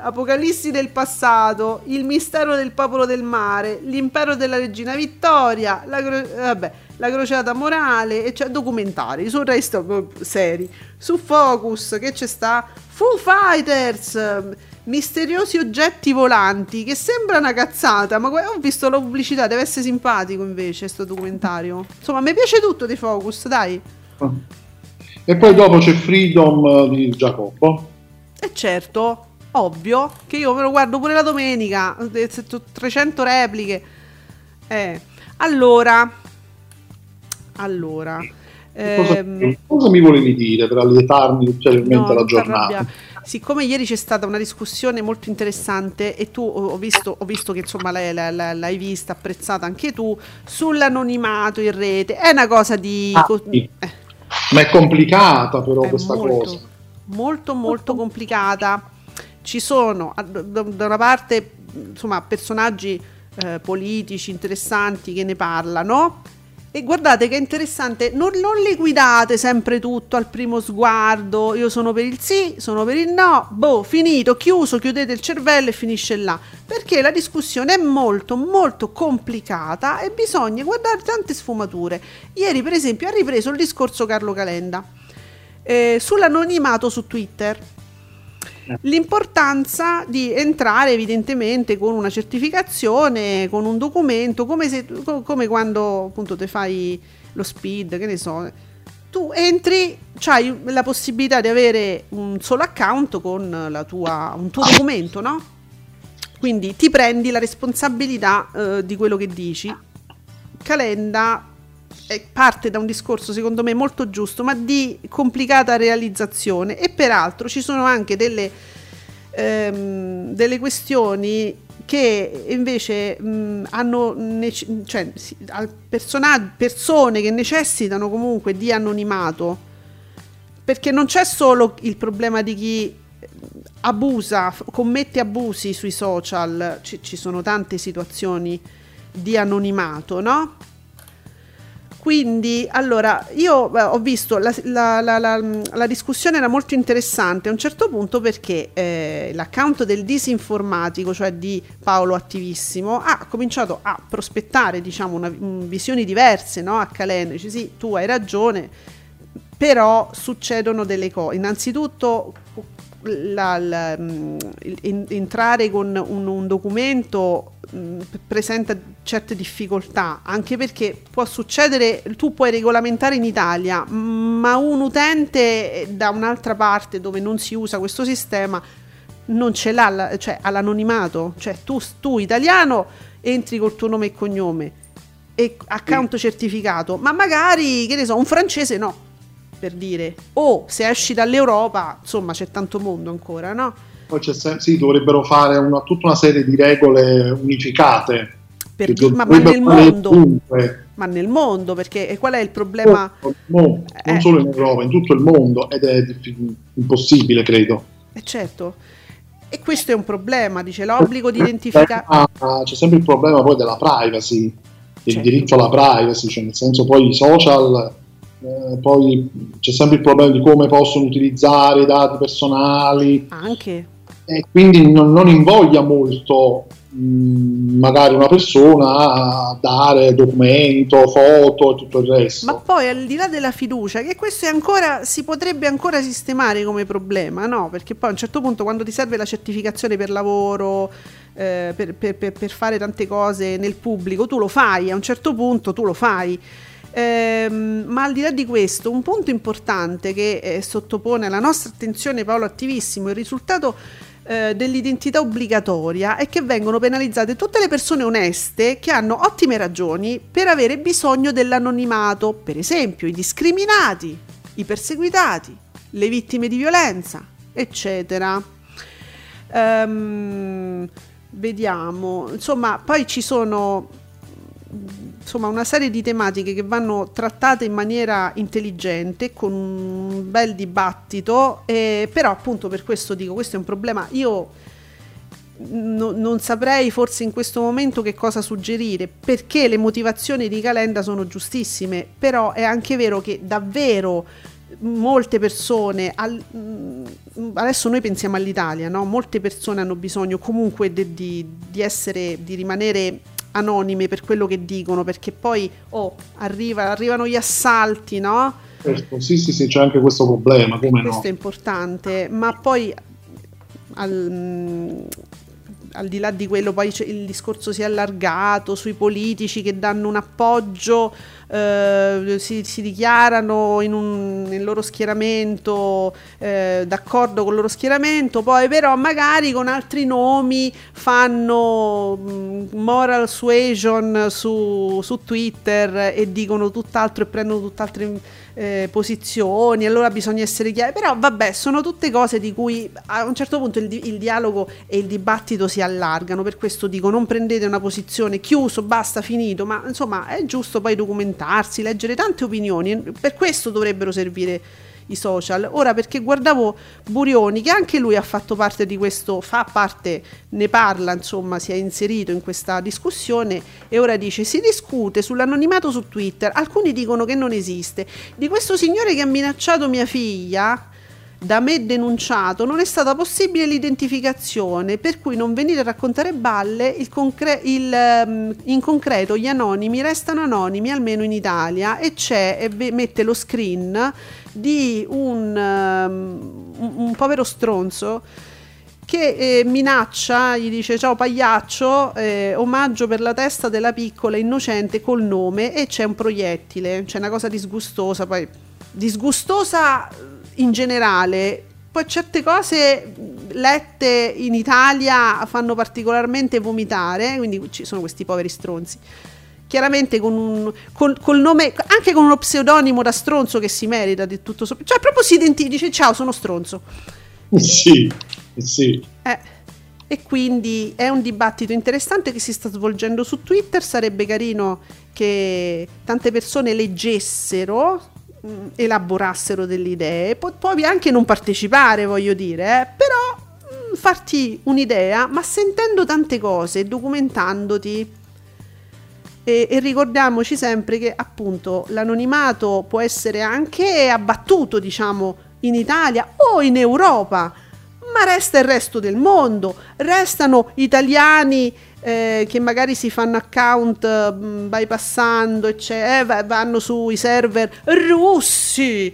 Apocalissi del passato, il mistero del popolo del mare, l'impero della regina Vittoria, la, cro- vabbè, la crociata morale, e c'è documentari su Rai Storia, seri, su Focus, che c'è sta Foo Fighters, misteriosi oggetti volanti, che sembra una cazzata, ma ho visto la pubblicità, deve essere simpatico invece sto documentario. Insomma, mi piace tutto di Focus, dai. E poi dopo c'è Freedom eh, di Giacobbo. E certo, ovvio, che io me lo guardo pure la domenica, eh, 300 repliche. Eh, allora, allora, Cosa, ehm, cosa mi volevi dire per allietarmi ulteriormente No, la giornata? Siccome ieri c'è stata una discussione molto interessante e tu ho visto, ho visto che insomma l'hai, l'hai- l'hai vista, apprezzata anche tu, sull'anonimato in rete, è una cosa di... Ah, co- sì. eh, Ma è complicata però è questa molto, cosa. molto molto complicata. Ci sono da una parte insomma personaggi eh, politici interessanti che ne parlano e guardate che interessante, non, non liquidate sempre tutto al primo sguardo, io sono per il sì, sono per il no, boh, finito, chiuso, chiudete il cervello e finisce là, perché la discussione è molto molto complicata e bisogna guardare tante sfumature. Ieri per esempio ha ripreso il discorso Carlo Calenda eh, sull'anonimato su Twitter. L'importanza di entrare evidentemente con una certificazione, con un documento, come, se, co- come quando appunto te fai lo speed, che ne so. Tu entri, hai la possibilità di avere un solo account con tua, un tuo documento, no? Quindi ti prendi la responsabilità eh, di quello che dici. Calenda parte da un discorso secondo me molto giusto, ma di complicata realizzazione e peraltro ci sono anche delle, ehm, delle questioni che invece mh, hanno nece- cioè, si- al persona- persone che necessitano comunque di anonimato perché non c'è solo il problema di chi eh, abusa, commette abusi sui social, ci, ci sono tante situazioni di anonimato, no? Quindi, allora, io beh, ho visto la, la- la- la- discussione era molto interessante a un certo punto perché eh, l'account del disinformatico, cioè di Paolo Attivissimo, ha cominciato a prospettare, diciamo, una- mm, visioni diverse, no? A Calenda, dice sì, tu hai ragione, però succedono delle cose. Innanzitutto la- la- mm, entrare con un, un documento mm, p- presenta certe difficoltà, anche perché può succedere, tu puoi regolamentare in Italia, ma un utente eh, da un'altra parte dove non si usa questo sistema non ce l'ha, cioè ha l'anonimato, cioè tu, tu italiano entri col tuo nome e cognome e account certificato, ma magari, che ne so, un francese no, per dire. O se esci dall'Europa, insomma, c'è tanto mondo ancora, no? Poi c'è se- sì, dovrebbero fare una- tutta una serie di regole unificate. Per che dire- ma, ma nel mondo, ma nel mondo, perché qual è il problema? No, non Eh. solo in Europa, in tutto il mondo ed è impossibile, credo. Eh, certo. E questo è un problema, dice l'obbligo di identificare. Ah, c'è sempre il problema poi della privacy, del Certo. diritto alla privacy, cioè nel senso poi i social, eh, poi c'è sempre il problema di come possono utilizzare i dati personali Anche. E quindi non, non invoglia molto magari una persona a dare documento, foto e tutto il resto. Ma poi al di là della fiducia, che questo ancora, si potrebbe ancora sistemare come problema, no? Perché poi a un certo punto quando ti serve la certificazione per lavoro, eh, per, per- per- per fare tante cose nel pubblico, tu lo fai, a un certo punto tu lo fai. Ehm, ma al di là di questo, un punto importante che eh, sottopone alla nostra attenzione Paolo Attivissimo, il risultato eh, dell'identità obbligatoria è che vengono penalizzate tutte le persone oneste che hanno ottime ragioni per avere bisogno dell'anonimato, per esempio i discriminati, i perseguitati, le vittime di violenza, eccetera. Ehm, vediamo, insomma, poi ci sono insomma una serie di tematiche che vanno trattate in maniera intelligente con un bel dibattito eh, però appunto per questo dico questo è un problema io no- non saprei forse in questo momento che cosa suggerire perché le motivazioni di Calenda sono giustissime però è anche vero che davvero molte persone al- mm, adesso noi pensiamo all'Italia no? molte persone hanno bisogno comunque de- di, di essere di rimanere anonime per quello che dicono perché poi oh, arriva- arrivano gli assalti no? Certo, sì, sì, sì, c'è anche questo problema, come no? questo è importante ma poi al- mm, al di là di quello poi il discorso si è allargato sui politici che danno un appoggio, eh, si, si dichiarano un, nel loro schieramento eh, d'accordo con il loro schieramento, poi però magari con altri nomi fanno mh, moral suasion su, su Twitter e dicono tutt'altro e prendono tutt'altre eh, posizioni, allora bisogna essere chiari, però vabbè, sono tutte cose di cui a un certo punto il, di- il dialogo e il dibattito si allargano, per questo dico non prendete una posizione chiuso, basta, finito, ma insomma è giusto poi documentarsi, leggere tante opinioni, per questo dovrebbero servire i social. Ora perché guardavo Burioni che anche lui ha fatto parte di questo, fa parte, ne parla, insomma, si è inserito in questa discussione e ora dice si discute sull'anonimato su Twitter, alcuni dicono che non esiste. Di questo signore che ha minacciato mia figlia da me denunciato non è stata possibile l'identificazione per cui non venite a raccontare balle il concre- il, ehm, in concreto gli anonimi restano anonimi almeno in Italia e c'è e ve- mette lo screen di un, ehm, un, povero stronzo che eh, minaccia, gli dice ciao pagliaccio, eh, omaggio per la testa della piccola innocente col nome e c'è un proiettile, c'è una cosa disgustosa, poi disgustosa in generale, poi certe cose lette in Italia fanno particolarmente vomitare, quindi ci sono questi poveri stronzi. Chiaramente con un col, col nome, anche con uno pseudonimo da stronzo che si merita di tutto sopra. Cioè, proprio si identifica, dice ciao, sono stronzo. Sì, sì. Eh, e quindi è un dibattito interessante che si sta svolgendo su Twitter. Sarebbe carino che tante persone leggessero, mh, elaborassero delle idee. Po- puoi anche non partecipare, voglio dire, eh, però mh, farti un'idea, ma sentendo tante cose, documentandoti. E, e ricordiamoci sempre che appunto l'anonimato può essere anche abbattuto, diciamo, in Italia o in Europa, ma resta il resto del mondo, restano italiani eh, che magari si fanno account mh, bypassando, ecce- eh, va- vanno sui server russi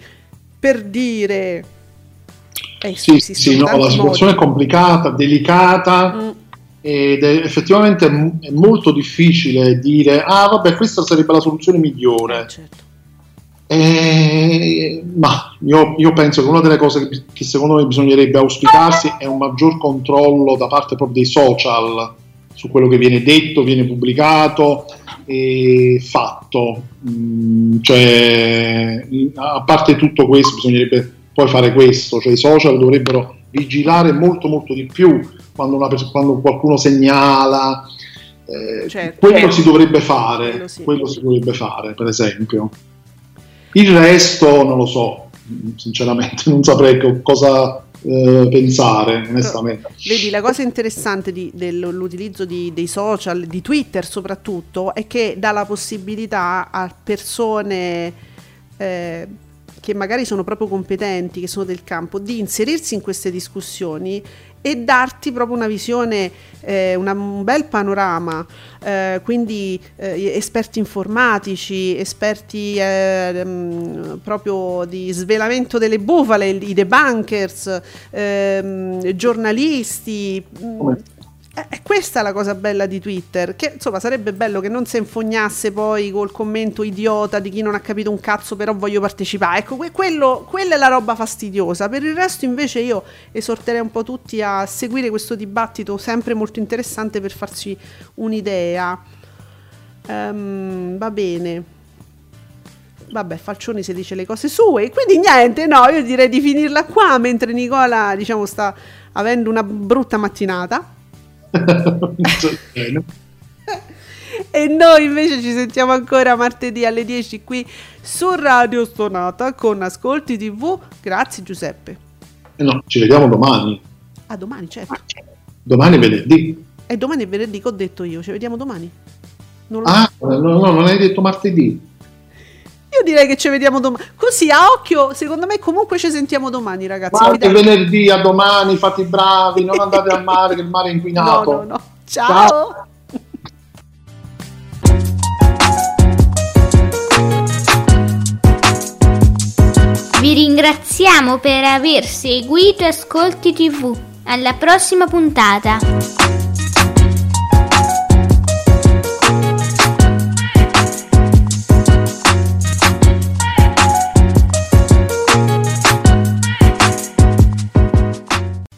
per dire. Eh, Sì, esistono sì, no, la situazione è modi. complicata, delicata Mm. Ed è effettivamente è molto difficile dire ah vabbè questa sarebbe la soluzione migliore. Certo. Eh, ma io, io penso che una delle cose che, che secondo me bisognerebbe auspicarsi è un maggior controllo da parte proprio dei social su quello che viene detto, viene pubblicato e fatto. Mm, cioè, a parte tutto questo, bisognerebbe poi fare questo, cioè i social dovrebbero vigilare molto molto di più quando, una quando qualcuno segnala. eh, Certo. quello si dovrebbe fare, Quello sì. quello si dovrebbe fare, per esempio. Il resto non lo so, sinceramente, non saprei co- cosa eh, pensare, onestamente. Vedi, la cosa interessante di- dell'utilizzo di- dei social, di Twitter soprattutto, è che dà la possibilità a persone eh, che magari sono proprio competenti, che sono del campo, di inserirsi in queste discussioni e darti proprio una visione, eh, una- un bel panorama, eh, quindi eh, esperti informatici, esperti eh, mm, proprio di svelamento delle bufale, i debunkers, ehm, giornalisti. mm, Come- è è questa la cosa bella di Twitter, che insomma sarebbe bello che non si infognasse poi col commento idiota di chi non ha capito un cazzo però voglio partecipare. Ecco, que- quello, quella è la roba fastidiosa. Per il resto invece io esorterei un po' tutti a seguire questo dibattito sempre molto interessante per farsi un'idea. Ehm, va bene. Vabbè, Falcioni si dice le cose sue, quindi niente, no, io direi di finirla qua mentre Nicola, diciamo, sta avendo una brutta mattinata. E noi invece ci sentiamo ancora martedì alle 10 qui su Radio Stonata con Ascolti TV. Grazie Giuseppe. Eh no, ci vediamo domani. A domani, certo. Domani è venerdì. E domani è venerdì che ho detto io, ci vediamo domani. Non so. Ah, no, no, non hai detto martedì. Io direi che ci vediamo domani. Così a occhio, secondo me comunque ci sentiamo domani, ragazzi. Fidate- venerdì, a domani, fate i bravi, non andate al mare, che il mare è No, inquinato. no, no. Ciao. Vi ringraziamo per aver seguito Ascolti TV. Alla prossima puntata.